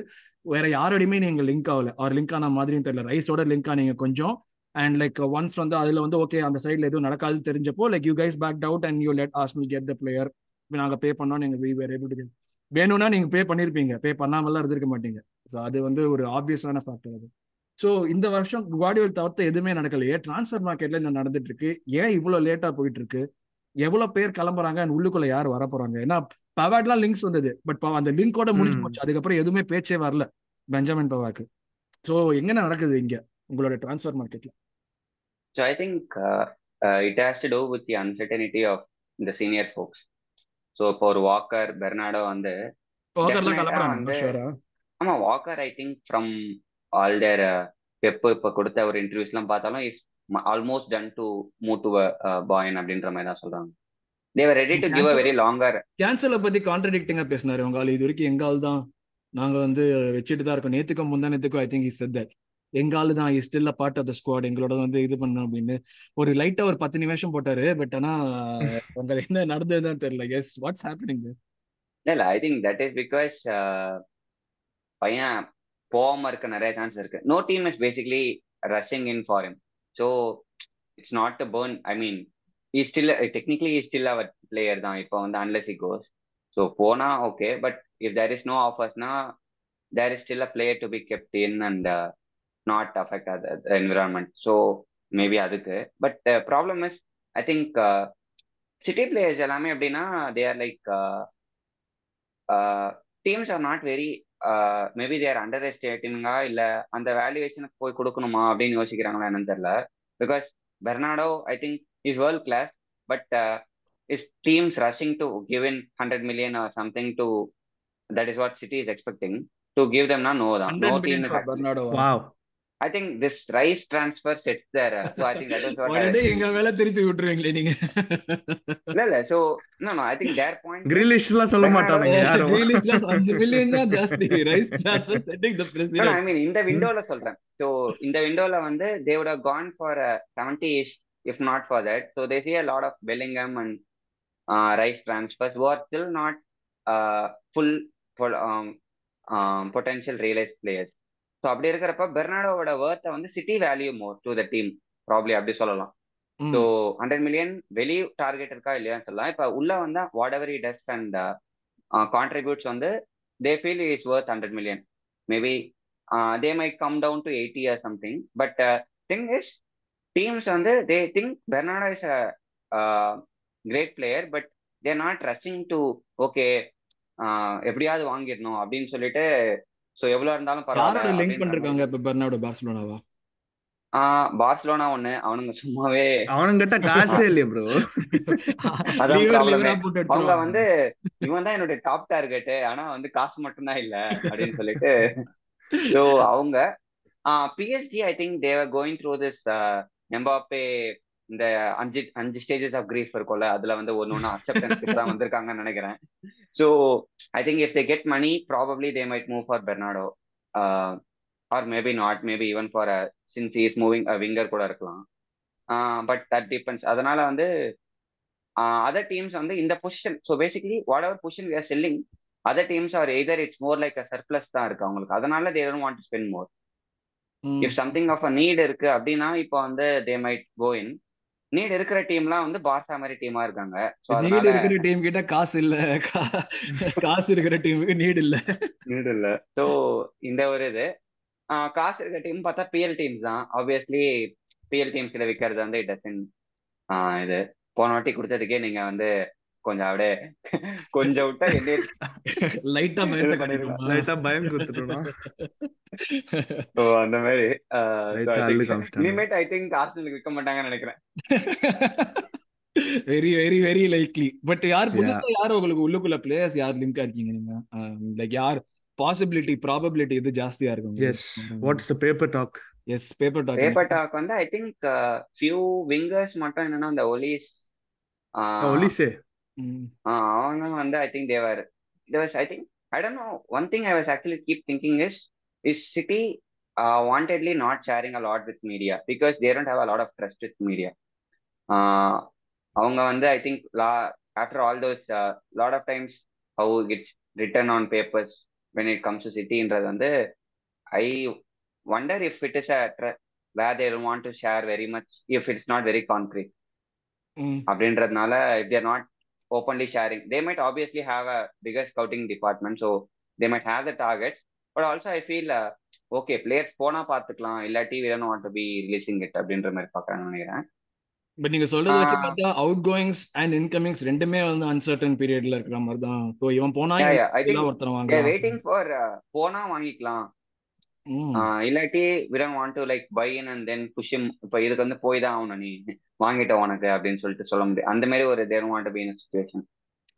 வேற யாரோடையுமே நீங்கள் லிங்க் ஆகல. அவர் லிங்க் ஆன மாதிரியும் தெரியல. ரைஸோட லிங்க் ஆனீங்க கொஞ்சம். அண்ட் லைக் ஒன்ஸ் வந்து அதில் வந்து ஓகே அந்த சைடில் எதுவும் நடக்காதுன்னு தெரிஞ்சப்போ like you guys back out and you let Arsenal get the player நாங்கள் பே பண்ணோம் நீங்கள் வி வேர் ஏபிள் டு வேணும்னா நீங்கள் பே பண்ணியிருப்பீங்க பே பண்ணாமலாம் இருந்திருக்க மாட்டீங்க. ஸோ அது வந்து ஒரு ஆப்வியஸான ஃபேக்டர் அது. ஸோ இந்த வருஷம் குவாடியோல் தவிர்த்து எதுவுமே நடக்கலையே. டிரான்ஸ்ஃபர் மார்க்கெட்ல என்ன நடந்துட்டு இருக்கு. ஏன் இவ்வளோ லேட்டா போயிட்டு இருக்கு? எவ்வளவு பேர் கிளம்புறாங்க அண்ட் உள்ளுக்குள்ள யார் வர போறாங்க ஏன்னா பவாட்லாம் லிங்க்ஸ் வந்தது. பட் அந்த லிங்கோட முடிஞ்சு போச்சு. அதுக்கப்புறம் எதுவுமே பேச்சே வரல. பெஞ்சமின் பவாக்கு. ஸோ எங்க நடக்குது இங்க? உங்களோட டிரான்ஸ்ஃபர் மார்க்கெட்ல so I think it has to do with the uncertainty of இந்த சீனியர் ஃபோக்ஸ் ஸோ இப்போ ஒரு வாக்கர் பெர்னாடோ வந்து வந்து- ஆமா Walker I think from all their Pep இப்போ கொடுத்த ஒரு இன்டர்வியூஸ்லாம் பார்த்தாலும் is almost done to move to Bayern அப்படின்ற மாதிரி தான் சொல்றாங்க. They're ready to give a very longer கேன்சலை பத்தி கான்ட்ரடிக்டிங்கா பேசினாரு உங்க ஆள். இது வரைக்கும் எங்க ஆள் தான் நாங்க வந்து வச்சுட்டு தான் இருக்கோம். நேத்துக்கும் முந்தானத்துக்கும் I think is set that எங்க ஆளு தான் is still part of the squad எங்களோட வந்து இது பண்ணணும் அப்படின்னு. ஒரு லைட்டா ஒரு பத்து நிமிஷம் போட்டாரு பட் ஆனா உங்க என்ன நடந்ததுதான் தெரியல. எஸ் வாட்ஸ் ஹேப்பனிங் இல்ல I think that is because பையன் போகாம இருக்க நிறைய சான்ஸ் இருக்கு. No team is basically rushing in for him. So it's not a burn I mean he still technically he still our player தான். இப்போ வந்து அன்லெஸ் இ கோஸ் ஸோ போனா okay but if there is no ஆஃபர்ஸ்னா there is still a player to be kept in and not affect அது என்விரான்மெண்ட் ஸோ மேபி அதுக்கு. But problem is I think City players எல்லாமே எப்படின்னா they are like teams are not very maybe they're under எஸ்டேட்டிங்கா இல்ல அந்த வேல்யூவேஷனுக்கு போய் கொடுக்கணுமா அப்படின்னு யோசிக்கிறாங்களா என்னன்னு தெரியல. Because Bernardo I think is world class but is teams rushing to give in hundred million or something to that is what City is expecting to give தெம்னா no தான். No team I think this Rice transfer sets there so I think that is what எங்க வேலை திருப்பி விட்டுருவீங்களே நீங்க. இல்ல இல்ல so no no I think there point கிரிலிஷ்லாம் சொல்ல மாட்டானுங்க யாரும். Grealish அஞ்சு மில்லியன் தான் ஜாஸ்தி. Rice transfer setting the precedent I mean இந்த விண்டோல சொல்றேன். ஸோ இந்த விண்டோல வந்து they would have gone for a 70 ish if not for that. So they see a lot of Bellingham and uh, Rice transfers who are still not uh, full full um, um, potential realized players. So அப்படி இருக்கிறப்ப பெர்னாடோவோட வேர்த்தை வந்து City value more to the team probably அப்படி சொல்லலாம். ஸோ ஹண்ட்ரட் மில்லியன் வெளி டார்கெட் இருக்கா இல்லையான்னு சொல்லலாம் இப்போ உள்ள வந்தா whatever dust and contributes வந்து they feel is worth hundred million maybe they might come down to eighty or something but thing is teams வந்து they think Bernardo is a great player but they're not rushing to okay எப்படியாவது வாங்கிடணும் அப்படின்னு சொல்லிட்டு ஸோ எவ்வளோ இருந்தாலும் யாரோட பரவாயில்ல லிங்க் பண்ணிருக்காங்க. இப்ப பெர்னாடோ பார்சலோனாவா? ஆஹ் பார்சலோனா ஒண்ணு. அவனுங்க சும்மாவே அவனுங்கிட்ட காசே இல்லையே ப்ரோ அவங்க வந்து இவன் தான் என்னுடைய டாப் டார்கெட் ஆனா வந்து காசு மட்டும்தான் இல்ல அப்படின்னு சொல்லிட்டு. ஸோ அவங்க PSG I think they're going through this Mbappe இந்த அஞ்சு அஞ்சு ஸ்டேஜஸ் ஆஃப் கிரீஃப் இருக்கும்ல அதுல வந்து ஒன்னு ஒன்னு அக்செப்டன்ஸ்க்கு தான் வந்திருக்காங்கன்னு நினைக்கிறேன். So I think if they get money probably they might move for Bernardo or maybe not maybe even for since is moving winger கூட இருக்கலாம். பட் தட் டிபெண்ட்ஸ் அதனால வந்து அதர் டீம்ஸ் வந்து இந்த position so basically whatever position we are selling other teams are either it's more like a surplus தான் இருக்கு அவங்களுக்கு. அதனால they don't want to spend more. If something of a need இருக்கு அப்படின்னா இப்போ வந்து they might go in need இருக்கிற டீம்லாம் வந்து பார்சா மாதிரி டீமா இருக்காங்க. நீடு இருக்கிற டீம் கிட்ட காசு இல்ல. காசு இருக்கிற டீமுக்கு நீடு இல்ல. நீட் இல்ல. ஸோ இந்த ஒரு இது. காசு இருக்க டீம் பார்த்தா பிஎல் டீம்ஸ் தான். ஆப்வியஸ்லி பிஎல் டீம்ஸ் கிட்ட விற்கிறது வந்து இட் டசன் இது. போன வாட்டி கொடுத்ததுக்கே நீங்க வந்து கொஞ்சம் அப்படியே கொஞ்சம் விட்டா என்ன லைட்டா. காட்டிடுமா லைட்டா பயம் கொடுத்துட்டோம்னா ஸோ அந்த மாதிரி. இனிமேட் ஐ திங்க் ஆர்சனலுக்கு விற்க மாட்டாங்கன்னு நினைக்கிறேன். Very very very likely but யார் புதுசா யார் உங்களுக்கு உள்ளுக்குள்ள பிளேயர்ஸ் யார் லிங்கா இருக்கீங்க நீங்க? லைக் யார் பாசிபிலிட்டி ப்ராபபிலிட்டி இது ஜாஸ்தியா இருக்கும்? Yes what's the paper talk yes paper talk paper talk வந்து ஐ திங்க் ஃபியூ விங்கர்ஸ் மட்டும் என்னன்னா இந்த ஒலிஸ் ஒலிசே அவங்க வந்து I think they're theirs I think I don't know one thing I was actually keep thinking is is City wantedly not sharing a lot with media because they don't have a lot of trust with media அவங்க வந்து I think law after all those lot of times how it's written on papers when it comes to சிட்டின்றது வந்து I wonder if it is a where they want to share very much if it's not very concrete அப்படின்றதுனால if they're not openly sharing they might obviously have a bigger scouting department so they might have the targets but also I feel okay players போனா பார்த்துக்கலாம் இல்லாட்டி we don't want to be releasing it அப்படின்ற மாதிரி பார்க்கறாங்கன்னு நினைக்கிறேன். பட் நீங்க சொல்றது வச்சு பார்த்தா அவுட் கோயிங்ஸ் அண்ட் இன்கமிங்ஸ் ரெண்டுமே வந்து அன்சர்டன் பீரியட்ல இருக்கிற மாதிரி தான் ஸோ இவன் போனா ஒருத்தர் வாங்க வெயிட்டிங் ஃபார் போனா வாங்கிக்கலாம். இல்லாட்டி want to like buy in and then push him. இப்போ இதுக்கு வந்து போய் தான் ஆகணும். நீ வாங்கிட்ட உனக்கு அப்படின்னு சொல்லிட்டு சொல்ல முடியும் அந்த மாதிரி ஒரு be in a situation.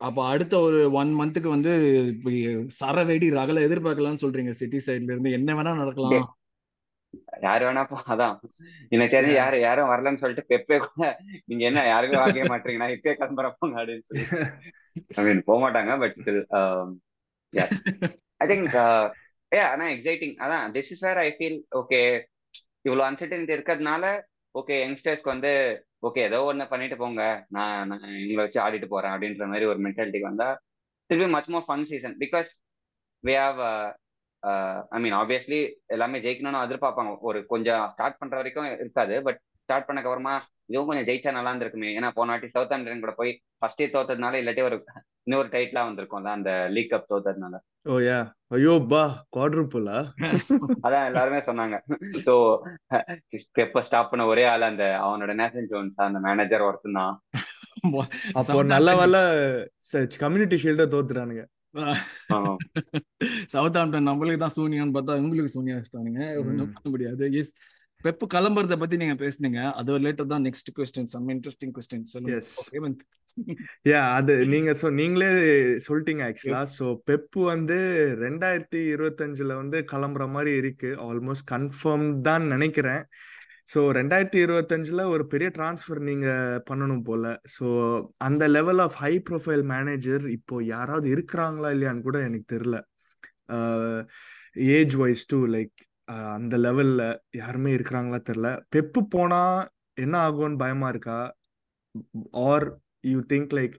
அப்ப அடுத்த ஒரு ஒன் மந்த்துக்கு வந்து இப்ப சரவெடி ரகல எதிர்பார்க்கலாம்னு சொல்றீங்க. சிட்டி சைடுல இருந்து என்ன வேணா நடக்கலாம். யாரு வேணா போ அதான். எனக்கு தெரிஞ்சு யாரு யாரும் வரலன்னு சொல்லிட்டு பெப்பே கூட நீங்க என்ன யாருமே வாங்க மாட்டீங்க நான் இப்பயே கிளம்புறேன் போங்க அப்படின்னு சொல்லி ஐ மீன் போக மாட்டாங்க பட் ஸ்டில் ஐ திங்க் ஆனா எக்ஸைட்டிங் அதான் this is where I feel okay இவ்வளவு அன்சர்டனிட்டி இருக்கிறதுனால ஓகே யங்ஸ்டர்ஸ்க்கு வந்து ஓகே ஏதோ ஒன்று பண்ணிட்டு போங்க. நான் நான் இவங்களை வச்சு ஆடிட்டு போறேன் அப்படின்ற மாதிரி ஒரு மென்டாலிட்டிக்கு வந்தா திருப்பி much more fun season because we have I mean obviously எல்லாமே ஜெயிக்கணும்னு எதிர்பார்ப்பாங்க. ஒரு கொஞ்சம் ஸ்டார்ட் பண்ற வரைக்கும் இருக்காது. பட் ஸ்டார்ட் பண்ணக்கு அப்புறமா இதுவும் கொஞ்சம் ஜெயிச்சா நல்லா இருந்திருக்குமே. ஏன்னா போன வாட்டி சவுத் ஆம்டன் கூட போய் ஃபர்ஸ்டே தோத்ததுனால இல்லாட்டி ஒரு இன்னொரு டைட்லாம் வந்திருக்கும். அந்த லீக் கப் தோத்ததுனால. ஓ யா. ஐயோ பா குவாட்ரூப்புலா அதான் எல்லாருமே சொன்னாங்க. ஸோ எப்ப ஸ்டாப் பண்ண ஒரே ஆள் அந்த அவனோட நேஷன் ஜோன்ஸ் அந்த மேனேஜர் ஒருத்தன் தான். அப்போ நல்ல வேலை கம்யூனிட்டி ஷீல்ட தோத்துறானுங்க சவுத் ஆம்டன் நம்மளுக்கு தான் சூனியான்னு பார்த்தா உங்களுக்கு சூனியா வச்சுட்டானுங்க. ஒன்றும் பண்ண முடியாது. எஸ் பெப்பு கிளம்புறத பத்தி நீங்க பேசுனீங்க. அது ரிலேட்டட் தான் next question some interesting question சொல்லுங்க. யா அது நீங்க சொ நீங்களே சொல்லிட்டீங்க ஆக்சுவலா ஸோ பெப்பு வந்து ரெண்டாயிரத்தி இருபத்தஞ்சுல வந்து கிளம்புற மாதிரி இருக்கு. ஆல்மோஸ்ட் கன்ஃபார்ம் தான் நினைக்கிறேன். ஸோ ரெண்டாயிரத்தி இருபத்தஞ்சுல ஒரு பெரிய டிரான்ஸ்ஃபர் நீங்க பண்ணணும் போல. ஸோ அந்த level of high profile manager இப்போ யாராவது இருக்கிறாங்களா இல்லையான்னு கூட எனக்கு தெரியல. ஏஜ் வைஸ் டூ லைக் அந்த லெவல்ல யாருமே இருக்கிறாங்களா தெரியல. பெப்பு போனா என்ன ஆகும்னு பயமா இருக்கா? Are you think like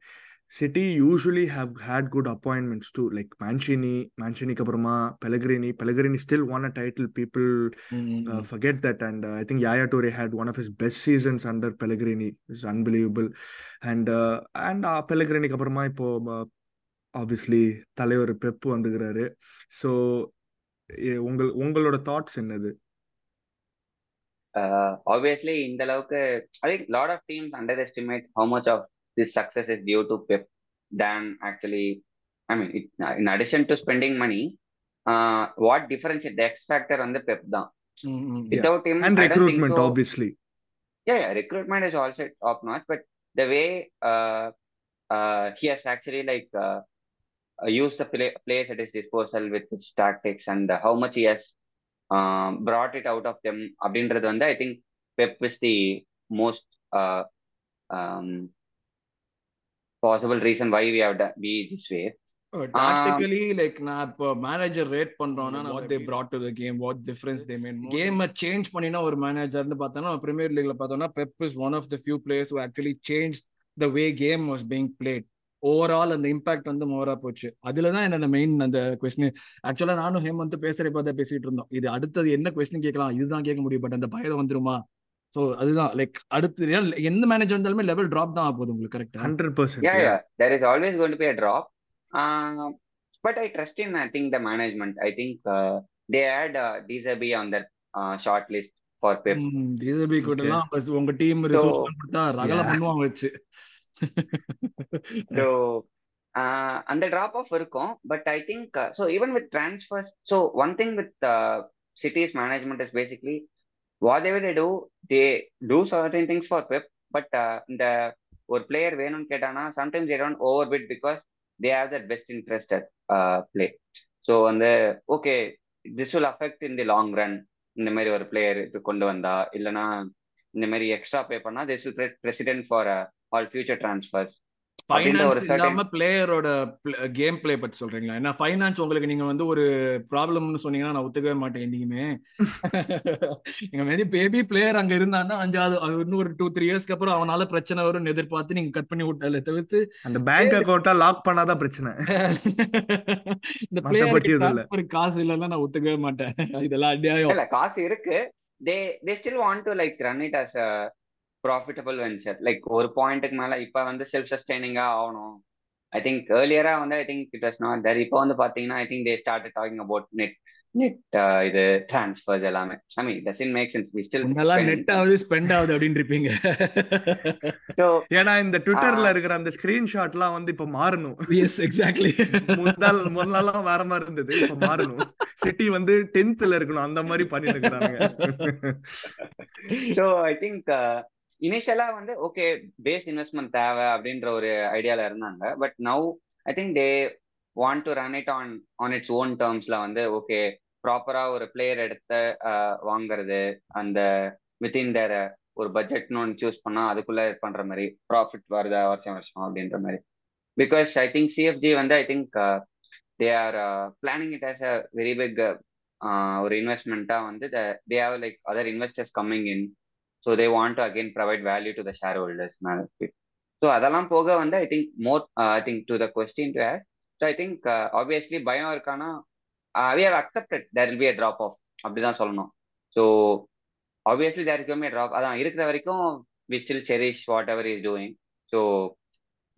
City usually have had good appointments too like Mancini மேன்ஷினிக்கு அப்புறமா Pellegrini Pellegrini still won a title people forget that. And uh, i think yaya Toure had one of his best seasons under pellegrini. It's unbelievable. And uh, and uh, pellegriniக்கு அப்புறமா இப்போ ஆப்வியஸ்லி தலைவர் பெப்பு வந்துக்கிறாரு. ஸோ உங்கள் உங்களோட தாட்ஸ் என்னது? ஆப்வியஸ்லி இந்த அளவுக்கு I think lot of teams underestimate how much of this success is due to Pep then actually I mean in addition to spending money what difference the X factor வந்து பெப் தான் without him and recruitment obviously yeah, yeah recruitment is also top notch but the way uh, uh, he has actually like uh, uh, used the play, players at his disposal with his tactics and uh, how much he has um, brought it out of them அப்படின்றது வந்து I think Pep is the most possible reason why we have be this way tactically like நான் இப்போ மேனேஜர் ரேட் பண்றோம்னா what they brought to the game what difference they made game change பண்ணினா ஒரு மேனேஜர்னு பார்த்தோம்னா பிரீமியர் லீக்ல பார்த்தோம்னா Pep is one of the few players who actually change the way game was being played overall அந்த இம்பாக்ட் வந்து மோரா போச்சு. அதுல தான் என்னோட மெயின் அந்த கொஸ்டின் ஆக்சுவலா நானும் ஹேமந்த் பேசுறப்ப தான் பேசிட்டு இருந்தோம். இது அடுத்தது என்ன கொஸ்டின் கேட்கலாம்? இதுதான் கேட்க முடியும். பட் அந்த பயம் வந்துருமா? ஸோ அதுதான் லைக் அடுத்து எந்த மேனேஜர் இருந்தாலுமே லெவல் ட்ராப் தான் ஆகுது உங்களுக்கு கரெக்டா hundred percent yeah yeah. there is always going to be a drop. Uh, but i trust in i think the management. I think uh, they had uh, Dizabi on that uh, short list for pep. De Zerbi கூட. எல்லாம் பஸ் உங்க டீம் ரிசோர்ஸ் கொடுத்தா ரகல. பண்ணுவாங்க வச்சு. So uh, அந்த ட்ராப் ஆஃப் இருக்கும். But I think so even with transfers so one thing with City's management is basically whatever they do they do certain things for Pep but இந்த ஒரு பிளேயர் வேணும்னு கேட்டானா sometimes they don't over bid because they have that best interest at play so வந்து okay this will affect in the long run இந்த மாதிரி ஒரு பிளேயர் இது கொண்டு வந்தா இல்லைன்னா இந்த மாதிரி எக்ஸ்ட்ரா பே பண்ணா this will precedent for all future transfers finance இல்லாம பிளேயரோட கேம் பிளே பத்தி சொல்றீங்களா? ஏன்னா ஃபைனான்ஸ் உங்களுக்கு நீங்க வந்து ஒரு ப்ராப்ளம்னு சொன்னீங்கன்னா நான் ஒத்துக்கவே மாட்டேன் என்னைக்குமே நீங்க மேபி பேபி பிளேயர் அங்க இருந்தான்னா அஞ்சாவது அது இன்னும் ஒரு டூ த்ரீ இயர்ஸ்க்கு அப்புறம் அவனால பிரச்சனை வரும்னு எதிர்பார்த்து நீங்க கட் பண்ணி விட்டாலே தவிர்த்து அந்த பேங்க் அக்கௌண்ட்டா லாக் பண்ணாதான் பிரச்சனை. இந்த இல்ல. டிரான்ஸ்ஃபர் காசு இல்லைன்னா நான் ஒத்துக்கவே மாட்டேன். இதெல்லாம் அநியாயம். இல்ல காசு இருக்கு. They they still want to like run it as profitable venture like ஒரு பாயிண்ட்டுக்கு மேல இப்ப வந்து செல்ஃப் சஸ்டைனிங்கா ஆகணும். ஐ திங்க் ஏர்லியரா வந்து I think it was not there இப்போ வந்து பாத்தீங்கன்னா I think they start talking about net net இது டிரான்ஸ்ஃபர்ஸ் எல்லாமே. I mean doesn't make sense we still முன்னெல்லாம் நெட் ஆகுது ஸ்பெண்ட் ஆகுது அப்படின்னு இருப்பீங்க. ஸோ ஏன்னா இந்த ட்விட்டர்ல இருக்கிற அந்த ஸ்கிரீன்ஷாட்லாம் வந்து இப்ப மாறணும். எஸ் எக்ஸாக்ட்லி முந்தால் முதல்லாம் வேற மாதிரி இருந்தது. இப்ப மாறணும். சிட்டி வந்து டென்த்ல இருக்கணும். அந்த மாதிரி பண்ணிட்டு இருக்கிறாங்க. ஸோ ஐ திங்க் இனிஷியலா வந்து ஓகே பேஸ் இன்வெஸ்ட்மெண்ட் தேவை அப்படின்ற ஒரு ஐடியால இருந்தாங்க. But now I think they want to run it on on its own டேர்ம்ஸ்ல வந்து ஓகே ப்ராப்பரா ஒரு பிளேயர் எடுத்து வாங்குறது அந்த வித்தின் தேர் ஒரு பட்ஜெட்னு ஒன்று சூஸ் பண்ணா அதுக்குள்ள பண்ற மாதிரி ப்ராஃபிட் வருதா வருஷம் வருஷம் அப்படின்ற மாதிரி. பிகாஸ் ஐ திங்க் சிஎஃப்ஜி வந்து I think they are planning it as a very big ஒரு இன்வெஸ்ட்மெண்ட்டா வந்து they have like other investors coming in so they want to again provide value to the shareholders so அதெல்லாம் போக வந்து I think more I think to the question to us so I think obviously பயம் இருக்கானா we have accepted there will be a drop off அப்படிதான் சொல்லணும். So obviously there is drop அதான் இருக்கிற வரைக்கும் we still cherish whatever is doing so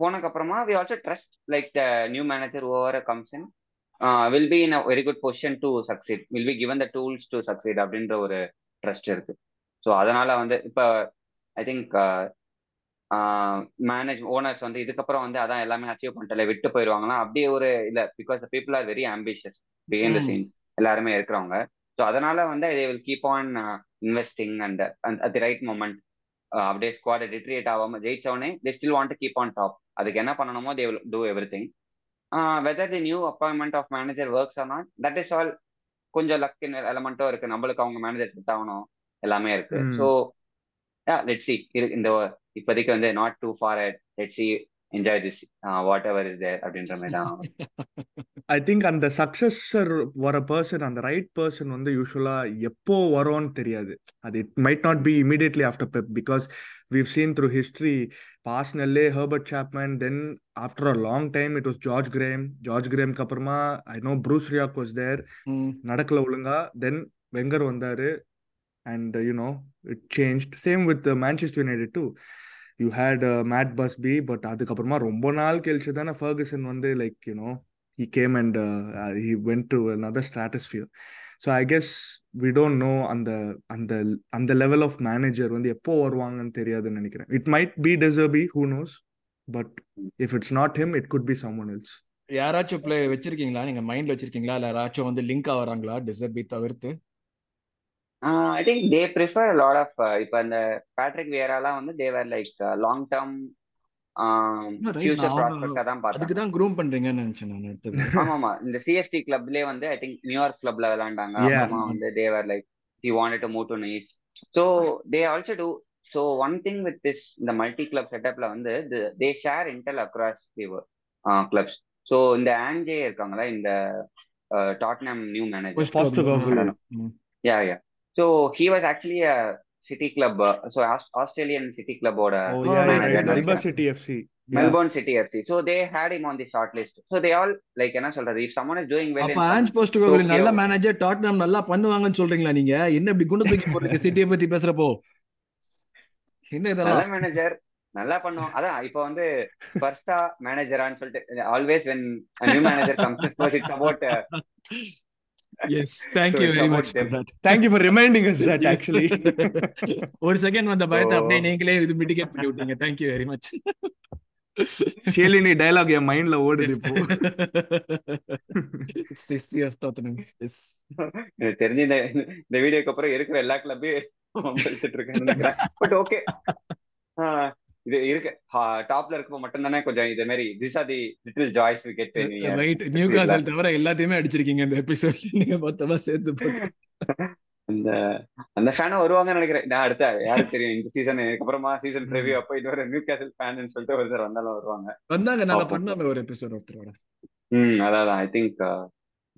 போனக்கப்புறமா we also trust like the new manager whoever comes in will be in a very good position to succeed will be given the tools to succeed அப்படின்ற ஒரு ட்ரஸ்ட் இருக்கு. ஸோ அதனால வந்து இப்போ ஐ திங்க் மேனேஜ் ஓனர்ஸ் வந்து இதுக்கப்புறம் வந்து அதான் எல்லாமே அச்சீவ் பண்ணிட்டல விட்டு போயிடுவாங்களா? அப்படியே ஒரு இல்லை because people are very ambitious behind the scenes எல்லாருமே இருக்கிறவங்க. ஸோ அதனால வந்து they will keep on investing and at the right moment அப்படியே ஸ்குவாட் டிட்ரியேட் ஆகாம ஜெயிச்சவனே they still want to keep on top அதுக்கு என்ன பண்ணணுமோ they will do everything whether the new appointment of manager works or not that is all கொஞ்சம் லக் எலமெண்ட்டும் இருக்கு. நம்மளுக்கு அவங்க மேனேஜர் செட் ஆகணும் எல்லாமே இருக்கு. ஸோ லெட் சி இந்த இப்போதைக்கு வந்து not too far let see enjoy this whatever is there அப்படின்ற மாதிரி தான். ஐ திங்க் அந்த சக்சஸர் வர பர்சன் அந்த ரைட் பர்சன் வந்து யூஸ்வலா எப்போ வரும்னு தெரியாது. அது it might not be immediately after Pep because we've seen through history பாஸ்னல்லே Herbert Chapman then after a long time it was George Graham George கிரேம்க்கு அப்புறமா I know Bruce Rioch was there நடக்கல ஒழுங்கா. தென் வெங்கர் வந்தாரு. And you know it change same with Manchester United do you had Matt Busby but அதுக்கப்புறமா ரொம்ப நாள் கழிச்சு தானே ஃபர்கசன் வந்து like you you know he came and he went to another stratosphere. So I guess we don't know அந்த அந்த அந்த லெவல் ஆஃப் மேனேஜர் வந்து எப்போ வருவாங்கன்னு தெரியாதுன்னு நினைக்கிறேன். It might be De Zerbi who knows but if it's not him it could be someone யாராச்சும் பிளே வச்சிருக்கீங்களா? நீங்க மைண்ட்ல வச்சிருக்கீங்களா? இல்ல யாராச்சும் வந்து லிங்க் ஆகுறாங்களா டிசர்பி தவிர்த்து? I think they prefer lot of இப்போ அந்த பேட்ரிக் வியராலாம் வந்து தேவர் லைக் லாங் டேர்ம் அதுக்கு தான் க்ரூம் பண்றீங்கன்னு நினைச்சேன் நான் அடுத்தது இந்த சிஎஸ்டி கிளப்லயே வந்து ஐ திங்க் நியூயார்க் கிளப்ல விளையாண்டாங்க. Yeah. அப்புறமா வந்து they were like he wanted to move to Nice so they also do so one thing with this இந்த மல்டி கிளப் செட்டப்ல வந்து they share intel across clubs so இந்த ஆன்ஜே இருக்காங்களா இந்த Tottenham new manager. Hmm. Yeah so he was actually City club so Australian City கிளப்போட Oh, yeah, right. Melbourne City FC. Yeah. Melbourne City FC so they had him on the short list so they all like என்ன சொல்றது if someone is doing well அப்ப ஆஞ்ச் போஸ்ட் நல்ல மேனேஜர் டாட்னம் நல்லா பண்ணுவாங்கன்னு சொல்றீங்களா நீங்க? என்ன இப்படி குண்டு தூக்கி போறீங்க சிட்டியை பத்தி பேசுறப்போ? என்ன நல்ல இதெல்லாம் மேனேஜர் நல்லா பண்ணுவோம் அதான் இப்போ வந்து ஃபர்ஸ்டா மேனேஜரான்னு சொல்லிட்டு always when new manager comes it's about yes thank you very much. For Thank you for reminding us that actually. ஒரு செகண்ட் வந்த பயத்தை Oh. அப்படியே நீங்களே இது மிட்டிகேட் பண்ணி விட்டீங்க. Thank you very much Chiellini dialogue என் மைண்ட்ல ஓடுது இப்போ. ஹிஸ்டரி ஆஃப் டாட்டனம் எஸ் எனக்கு தெரிஞ்சு இந்த வீடியோக்கு அப்புறம் இருக்கிற எல்லா கிளப்பையும் படிச்சுட்டு இருக்கேன் பட் ஓகே இது இருக்கு. டாப்ல இருக்கப்போ மட்டும் தானே கொஞ்சம் இதே மாதிரி this are the little joys we get right Newcastle தவிர எல்லாத்தையுமே அடிச்சிருக்கீங்க இந்த எபிசோட்ல நீங்க மொத்தமா சேர்த்து போட்டு. அந்த அந்த ஃபேனும் வருவாங்கன்னு நினைக்கிறேன். நான் அடுத்த யாருக்கு தெரியும்? இந்த சீசன் அப்புறமா சீசன் ரிவ்யூ அப்போ இன்னொரு நியூ கேசல் ஃபேன் சொல்லிட்டு ஒருத்தர் வந்தாலும் வருவாங்க. வந்தாங்க. நாங்க. பண்ணோமே ஒரு எபிசோட் ஒருத்தரோட. ம் அதான் I think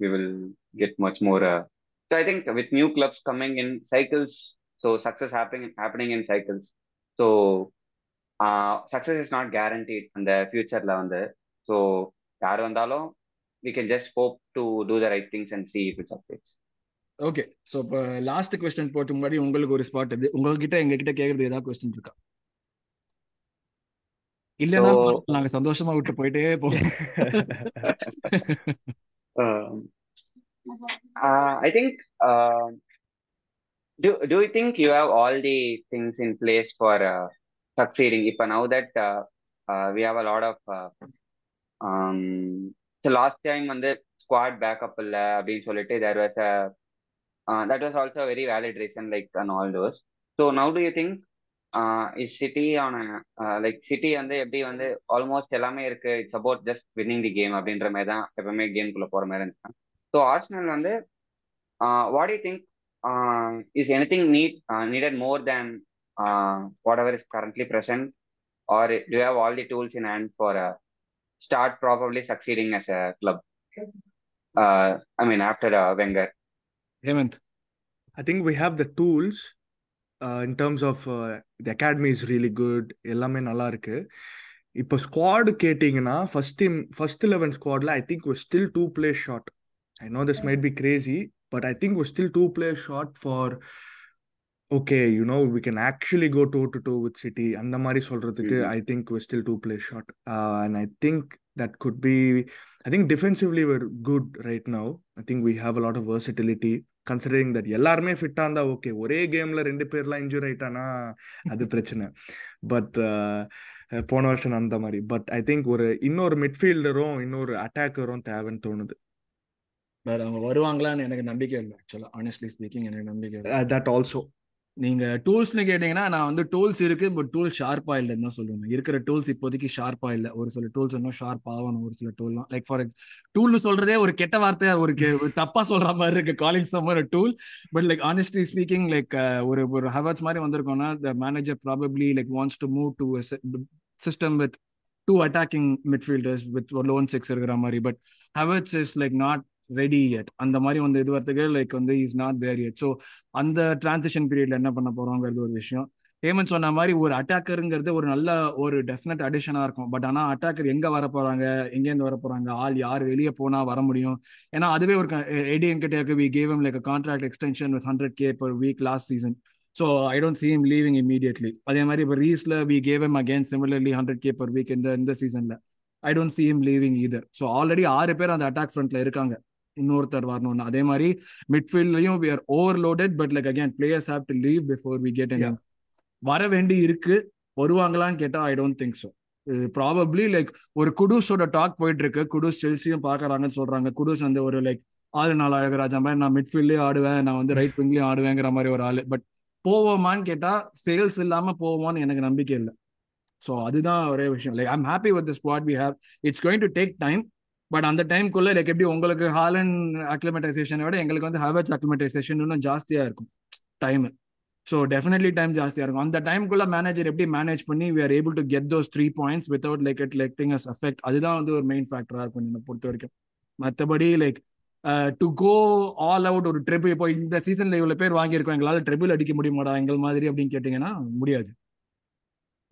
we will get much more so I think with new clubs coming in cycles so success happening happening in cycles so success is not guaranteed அந்த ஃபியூச்சர்ல வந்து. ஸோ யார் வந்தாலும் we can just hope to do the right things and see it success okay so இப்போ லாஸ்ட் கொஸ்டின் போட்டு முன்னாடி உங்களுக்கு ஒரு ஸ்பாட் இது. உங்ககிட்ட எங்க கிட்ட கேக்குறது ஏதாவது கொஸ்டின் இருக்கா? இல்லைன்னா நாங்க சந்தோஷமா விட்டு போயிட்டே போவோம். Think. Uh, do Do you think you have all the things in place for uh, succeeding இப்ப now that we have a lot of last time வந்து ஸ்குவாட் பேக்கப் இல்லை அப்படின்னு சொல்லிட்டு there was that was also very valid reason like an all those so now do you think is City ஆன லைக் சிட்டி வந்து எப்படி வந்து ஆல்மோஸ்ட் எல்லாமே இருக்கு it's about just winning the game அப்படின்ற மாதிரி தான் எப்பவுமே கேம்குள்ளே போற மாதிரி இருந்துச்சு ஸோ ஆர்ஸ்னல் வந்து what you think is anything need needed more than whatever is currently present or to have all the tools in hand for start probably succeeding as a club I mean after Wenger Hemant I think we have the tools uh, in terms of uh, the academy is really good எல்லாமே நல்லா இருக்கு. இப்போ ஸ்குவாடு கேட்டிங்கன்னா ஃபர்ஸ்ட் டீம் ஃபர்ஸ்ட் லெவன் ஸ்குவாட்ல ஐ திங்க் ஒரு still do play short I know this might be crazy but I think ஒரு still do play short for okay you know we can actually go toe to toe with City அந்த மாதிரி சொல்றதுக்கு. I think we still do play short and I think that could be i think defensively we're good right now. I think we have a lot of versatility. Considering that எல்லாருமே ஃபிட்டா இருந்தா ஓகே ஒரே கேம்ல ரெண்டு பேர்லாம் இன்ஜூர் ஆயிட்டானா அது பிரச்சனை. பட் போன வருஷம் அந்த மாதிரி பட் ஐ திங்க் ஒரு இன்னொரு மிட்ஃபீல்டரும் இன்னொரு அட்டாக்கரும் தேவைன்னு தோணுது. பட் அவங்க வருவாங்களான்னு எனக்கு நம்பிக்கை இல்லை ஆக்சுவலாக ஆனஸ்ட்லி ஸ்பீக்கிங் எனக்கு நம்பிக்கை தட் ஆல்சோ நீங்க டூல்ஸ்னு கேட்டீங்கன்னா நான் வந்து டூல்ஸ் இருக்கு பட் டூல் ஷார்ப்பா இல்லைன்னு தான் சொல்லுவேன். இருக்கிற டூல்ஸ் இப்போதைக்கு ஷார்ப்பா இல்லை. ஒரு சில டூல்ஸ் இன்னும் ஷார்ப் ஆகணும் ஒரு சில டூல்லாம் லைக் ஃபார் டூல்னு சொல்றதே ஒரு கெட்ட வார்த்தையா ஒரு ஒரு தப்பா சொல்ற மாதிரி இருக்கு. Calling summer tool but like honestly speaking like ஒரு ஒரு ஹவர்ஸ் மாதிரி வந்திருக்கோம்னா the manager probably like wants to move to system with two attacking midfielders with lone six இருக்கிற மாதிரி. But ours is like not ready yet அந்த மாதிரி வந்து இது வரத்துக்கு லைக் வந்து is not there yet so அந்த டிரான்சிஷன் பீரியட்ல என்ன பண்ண போறோங்கிறது ஒரு விஷயம். ஹேமந்த் சொன்ன மாதிரி ஒரு அட்டாக்கருங்கிறது ஒரு நல்ல ஒரு டெஃபினட் அடிஷனா இருக்கும். பட் ஆனா அட்டாக்கர் எங்க வர போறாங்க? எங்கேருந்து வர போறாங்க? ஆள் யார்? வெளியே போனா வர முடியும்? ஏன்னா அதுவே ஒரு எடி என்கிட்ட we gave like contract extension with hundred K per week last season so I don't seem leaving immediately அதே மாதிரி இப்போ ரீஸ்ல we gave him again similarly hundred K per week இந்த இந்த சீசன்ல I don't seem leaving either so already ஆறு பேர் அந்த அட்டாக் ஃப்ரண்ட்ல இருக்காங்க. இன்னொருத்தர் வரணும்னு. அதே மாதிரி மிட்ஃபீல்ட்லயும் we are overloaded but like again players have to leave before we get Yeah. வர வேண்டி இருக்கு. வருவாங்களான்னு கேட்டா I don't think so probably like ஒரு குடூஸோட டாக் போயிட்டு இருக்கு குடூஸ் செல்சியும் பாக்குறாங்கன்னு சொல்றாங்க. குடூஸ் வந்து ஒரு லைக் ஆறு நாள் அழகராஜா மாதிரி நான் மிட்ஃபீல்ட்லயும் ஆடுவேன் நான் வந்து ரைட் விங்லயும் ஆடுவேங்கிற மாதிரி ஒரு ஆளு. பட் போவோமான்னு கேட்டா சேல்ஸ் இல்லாம போவோமான்னு எனக்கு நம்பிக்கை இல்லை. ஸோ அதுதான் ஒரே விஷயம். Like I'm happy with spot we have it's going to take time but அந்த டைம்குள்ள லைக் எப்படி உங்களுக்கு ஹாலன் அக்ளிமடைசேஷனை விட எங்களுக்கு வந்து ஹவர்ஸ் அக்ளிமடைசேஷன் இன்னும் ஜாஸ்தியா இருக்கும். டைம் ஸோ டெஃபினெட்லி டைம் ஜாஸ்தியா இருக்கும். அந்த டைம்குள்ள மேனேஜர் எப்படி மேனேஜ் பண்ணி we are able to get those three points without like it letting us affect அதுதான் வந்து ஒரு மெயின் ஃபேக்டரா இருக்கும் என்னை பொறுத்த வரைக்கும் மற்றபடி like to go all out ஒரு ட்ரிப் இப்போ இந்த சீசன்ல இவ்வளவு பேர் வாங்கியிருக்கோம் எங்களால் ட்ரிபிள் அடிக்க முடியுமாடா எங்கள் மாதிரி அப்படின்னு கேட்டீங்கன்னா முடியாது.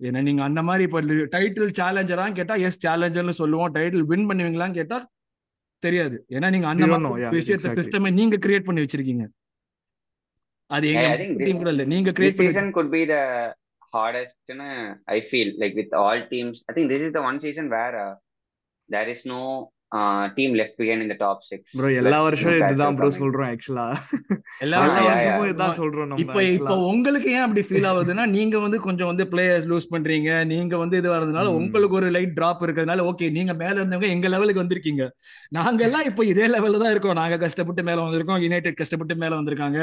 ஏன்னா நீங்க அந்த மாதிரி இப்போ டைட்டில் சேலஞ்சரா கேட்டா எஸ் சேலஞ்சர்னு சொல்லுவோம் டைட்டில் வின் பண்ணுவீங்களான்னு கேட்டா தெரியாது ஏன்னா நீங்க அந்த விஷயத்த. சிஸ்டமே நீங்க கிரியேட் பண்ணி வச்சிருக்கீங்க அது எங்க டீம் this, கூட இல்ல நீங்க கிரியேட் பண்ணி season could be the hardest I feel like with all teams. I think this is the one season where uh, there is no uh, team left behind in the top six. Bro எல்லா Newcastle இதுதான் ப்ரோ. சொல்றோம் ஆக்சுவலா எல்லா வருஷமும். இதுதான் சொல்றோம் நம்ம இப்ப இப்ப உங்களுக்கு ஏன் அப்படி ஃபீல் ஆகுதுன்னா நீங்க வந்து கொஞ்சம் வந்து பிளேயர்ஸ் லூஸ் பண்றீங்க நீங்க வந்து இது வரதுனால. உங்களுக்கு ஒரு லைட் டிராப் இருக்கிறதுனால ஓகே நீங்க மேல இருந்தவங்க எங்க லெவலுக்கு வந்திருக்கீங்க நாங்க எல்லாம் இப்போ இதே லெவல்ல தான் இருக்கோம் நாங்க கஷ்டப்பட்டு மேல வந்திருக்கோம் யுனைடெட் கஷ்டப்பட்டு மேல வந்திருக்காங்க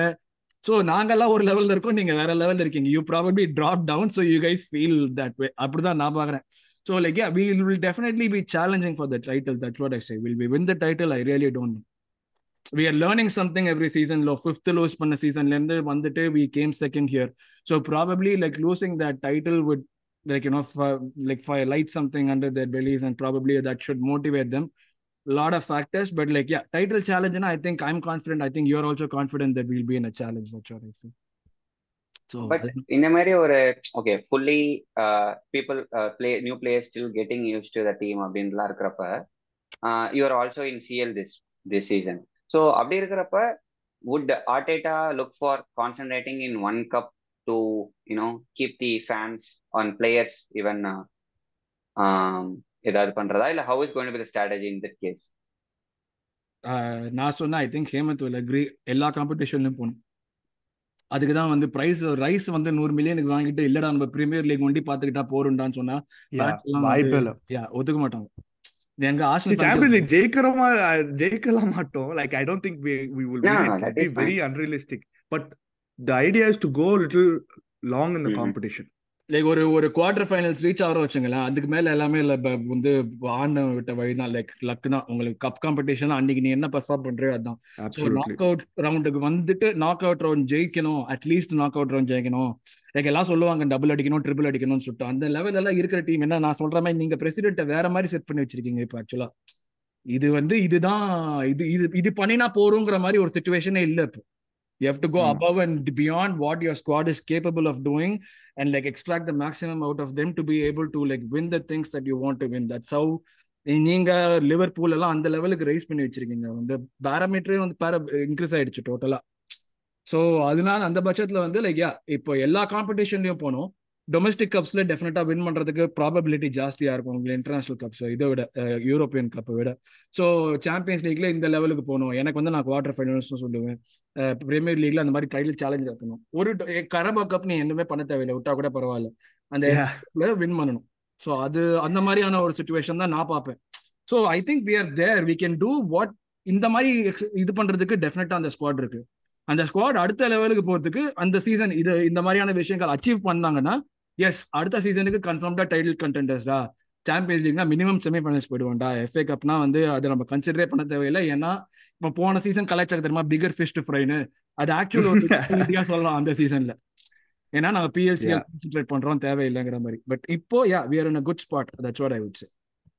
சோ நாங்கெல்லாம் ஒரு லெவல்ல இருக்கோம் நீங்க வேற லெவல்ல இருக்கீங்க you probably drop down so you guys feel that way அப்படிதான் நான் பாக்குறேன் so like we will definitely be challenging for the title that's what I say will be win the title I really don't we are learning something every season low fifth loose பண்ண சீசன்ல இருந்து வந்துட்டு we came second here so probably like losing that title would like you know fi- like fire light something under their bellies and probably that should motivate them lot of factors but like yeah title challenge and i think i'm confident i think you're also confident that we'll be in a challenge that's what i feel I- இந்த மாதிரி ஒரு okay fully people play new players still getting used to the team அப்படின்லாம் இருக்கிறப்ப you are also in CL this this season so அப்படி இருக்கிறப்ப would Arteta look for concentrating in one cup to you know keep the fans on players even ஏதாவது பண்றதா? இல்ல how is going be the strategy in that case நான் சொன்னேன் I think Hemant will agree எல்லா காம்படிஷன்லையும் போகணும். அதுக்கு தான் வந்து பிரைஸ் ரைஸ் வந்து நூறு மில்லியனுக்கு வாங்கிட்டு இல்லடா நம்ம பிரீமியர் லீக் ஒண்டி பாத்துக்கிட்டா போறோம்டான்னு சொன்னா வாய்ப்பே வந்து இல்ல. யா ஒத்துக்க மாட்டாங்க. எங்க Champions ஃபேன்ஸ் League ஜெயிக்கிறோமா ஜெயிக்கலாம் மாட்டோம். Like I don't think we we will No, win no, it. that it is be very fine. unrealistic. But the like ஒரு ஒரு குவார்டர் ஃபைனல்ஸ் ரீச் ஆகிற வச்சுங்களேன் அதுக்கு மேல எல்லாமே இல்ல வந்து ஆண்ட விட்ட வழி தான் லைக் லக் தான் உங்களுக்கு கப் காம்படிஷன் அன்னைக்கு நீ என்ன பெர்ஃபார்ம் பண்றியோ அதான். ஸோ நாக் அவுட் ரவுண்டுக்கு வந்துட்டு நாக் அவுட் ரவுண்ட் ஜெயிக்கணும் at least knock out round ஜெயிக்கணும். லைக் எல்லாம் சொல்லுவாங்க டபுள் அடிக்கணும் ட்ரிபிள் அடிக்கணும்னு சொல்லிட்டு. அந்த லெவல் எல்லாம் இருக்கிற டீம் என்ன நான் சொல்ற மாதிரி நீங்க பிரசிடென்ட்டை வேற மாதிரி செட் பண்ணி வச்சிருக்கீங்க இப்போ ஆக்சுவலா இது வந்து இதுதான் இது இது இது பண்ணினா போறோங்கிற மாதிரி ஒரு சுச்சுவேஷனே இல்ல இப்போ. You have to go ஆமா above and beyond what your squad is capable of doing and like extract the maximum out of them to be able to like win the things that you want to win that's how நீங்க லிவர்பூல் எல்லாம் அந்த லெவலுக்கு ரைஸ் பண்ணி வச்சிருக்கீங்க வந்து பேராமீட்டரே வந்து பேர இன்க்ரீஸ் ஆயிடுச்சு டோட்டலா ஸோ அதனால அந்த பட்சத்தில் வந்து லைக் யா இப்போ எல்லா காம்படிஷன்லையும் போனோம் டொமஸ்டிக் கப்ஸ்ல டெஃபினட்டா வின் பண்றதுக்கு ப்ராபபிலிட்டி ஜாஸ்தியா இருக்கும் உங்களுக்கு இன்டர்நேஷனல் கப்ஸ் இதை விட யூரோப்பியன் கப்பை விட. ஸோ சாம்பியன்ஸ் லீக்ல இந்த லெவலுக்கு போகணும். எனக்கு வந்து நான் குவார்டர் ஃபைனல்ஸ் சொல்லுவேன். பிரீமியர் லீக்ல அந்த மாதிரி டைட்டில் சேலஞ்ச் இருக்கணும் ஒரு கரபா கப் நீ எதுவுமே பண்ண தேவையில்லை. விட்டா கூட பரவாயில்ல. அந்த வின் பண்ணணும். ஸோ அது அந்த மாதிரியான ஒரு சுச்சுவேஷன் தான் நான் பார்ப்பேன். So I think we are there we can do what இந்த மாதிரி இது பண்றதுக்கு டெஃபினட்டா அந்த ஸ்குவாட் இருக்கு. அந்த ஸ்குவாட் அடுத்த லெவலுக்கு போறதுக்கு அந்த சீசன் இது இந்த மாதிரியான விஷயங்கள் அச்சீவ் பண்ணாங்கன்னா எஸ் அடுத்த சீசனுக்கு கன்ஃபார்ம்டா டைட்டில் கண்டென்டர்ஸ்டா சாம்பியன்ஸ் லீக்னா மினிமம் செமிஃபைனல்ஸ் போயிடுவோம்டா. எஃப்ஏ கப்னா வந்து அதை நம்ம கன்சிடரே பண்ண தேவையில்லை. ஏன்னா இப்போ போன சீசன் கலாச்சாரம் தெரியுமா? பிகர் ஃபிஷ் ஃப்ரைன்னு அது ஆக்சுவல் ஒரு சொல்லலாம் அந்த சீசன்ல ஏன்னா நாங்க பிஎல்சி. கான்சென்ட்ரேட் பண்றோம் தேவையில்லைங்கிற மாதிரி. பட் இப்போ yeah we are in a good spot that's what I would say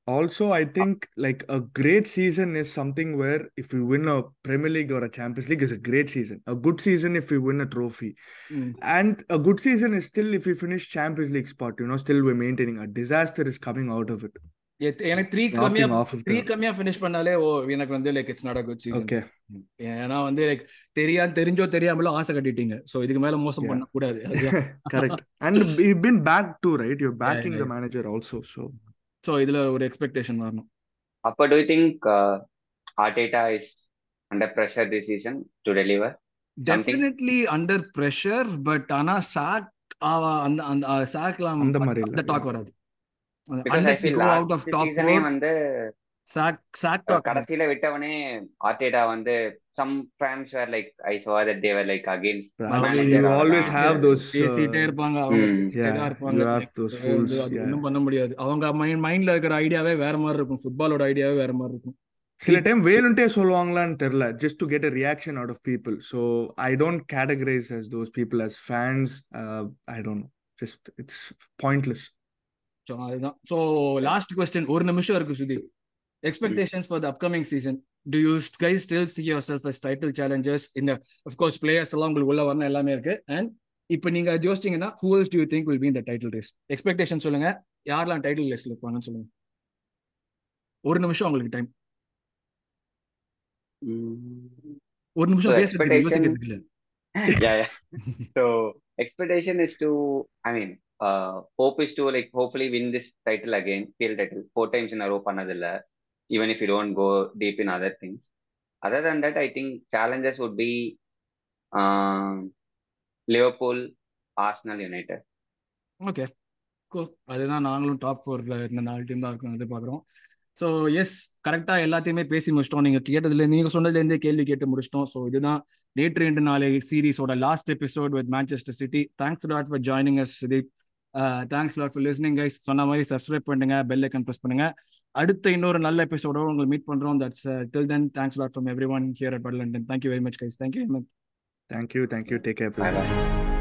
Also, I think like a great season is something where if you win a Premier League or a Champions League is a great season. A good season if you win a trophy. And a good season is still if you finish Champions League spot, you know, still we're maintaining. A disaster is coming out of it. எனக்கு த்ரீ கம்மியா Dropping off of three the கம்மியா ஃபினிஷ் பண்ணாலே ஓ எனக்கு வந்து like it's not a good season okay. ஏன்னா வந்து லைக் தெரியா தெரிஞ்சோ தெரியாமலோ ஆசை கட்டிட்டீங்க சோ இதுக்கு மேல மோசம் Yeah. பண்ண கூடாது அதுதான் Correct. And you've been back too, right? You're Yeah, backing yeah, the so இதுல ஒரு எக்ஸ்பெக்டேஷன் வரணும் uh, Arteta is under pressure this season to deliver something? Definitely under pressure but ஆனா சாக் அந்த அந்த சாக்லாம் அந்த மாதிரி. அந்த டாக். வராது top season four வந்து uh, கடைசியில விட்டவனே ஆர்டேட்டா வந்து some fans were like I saw that they were like against Right. Manager You manager always அவ்வளவுதான் have those. பேசிட்டே Uh, இருப்பாங்க அவங்க இருப்பாங்க. ஒன்றும் பண்ண முடியாது. அவங்க மைண்ட் மைண்ட்ல இருக்கிற ஐடியாவே வேற மாதிரி இருக்கும். ஃபுட்பாலோட ஐடியாவே வேற மாதிரி இருக்கும். சில டைம் வேணும்ட்டே சொல்லுவாங்களான்னு தெரியல. Just to get a reaction out of people so I don't categorise as those people as fans I don't know just it's pointless so அதுதான். ஸோ லாஸ்ட் கொஸ்டின் ஒரு நிமிஷம் இருக்கு Sudeep. For the season do you guys still see yourself as title challengers இந்த அஃப்கோர்ஸ் பிளேயர்ஸ் எல்லாம் உங்களுக்கு உள்ள வரணும் எல்லாமே இருக்கு. அண்ட் இப்போ நீங்க யோசிச்சீங்கன்னா who else do you think will be இந்த டைட்டில் ரேஸ் எக்ஸ்பெக்டேஷன் சொல்லுங்க. யாரெல்லாம் டைட்டில் ரேஸ்ல இருப்பாங்கன்னு சொல்லுங்க. ஒரு நிமிஷம் உங்களுக்கு டைம் ஒரு நிமிஷம் பேசுறதுக்கு இல்ல. Yeah, yeah. So expectation is to, I mean, uh, hope is to like hopefully win this title again, PL title, four times in a row பண்ணதில்ல, even if you don't go deep in other things. Other than that, I think challenges would be um, Liverpool, Arsenal, United. Okay cool. அதுதான் நாங்களும் டாப் ஃபோர்ல இருந்த நாலு டீம் தான் இருக்கும் பாக்குறோம் ஸோ எஸ் கரெக்டாக எல்லாத்தையுமே பேசி முடிச்சிட்டோம். நீங்கள் கேட்டதுல நீங்கள் சொன்னதுலேருந்தே கேள்வி கேட்டு முடிச்சிட்டோம். ஸோ இதுதான் நேற்று ரெண்டு நாளை சீரிஸோட last episode with Manchester City thanks lot for joining us Sudeep thanks lot for listening guys சொன்ன மாதிரி சப்ஸ்கிரைப் பண்ணுங்க பெல் ஐக்கன் ப்ரெஸ் பண்ணுங்க. அடுத்த இன்னொரு நல்ல எபிசோடோட உங்களை மீட் பண்றோம். That's till then thanks lot from everyone here at London thank you very much guys thank you thank you thank you take care Bye.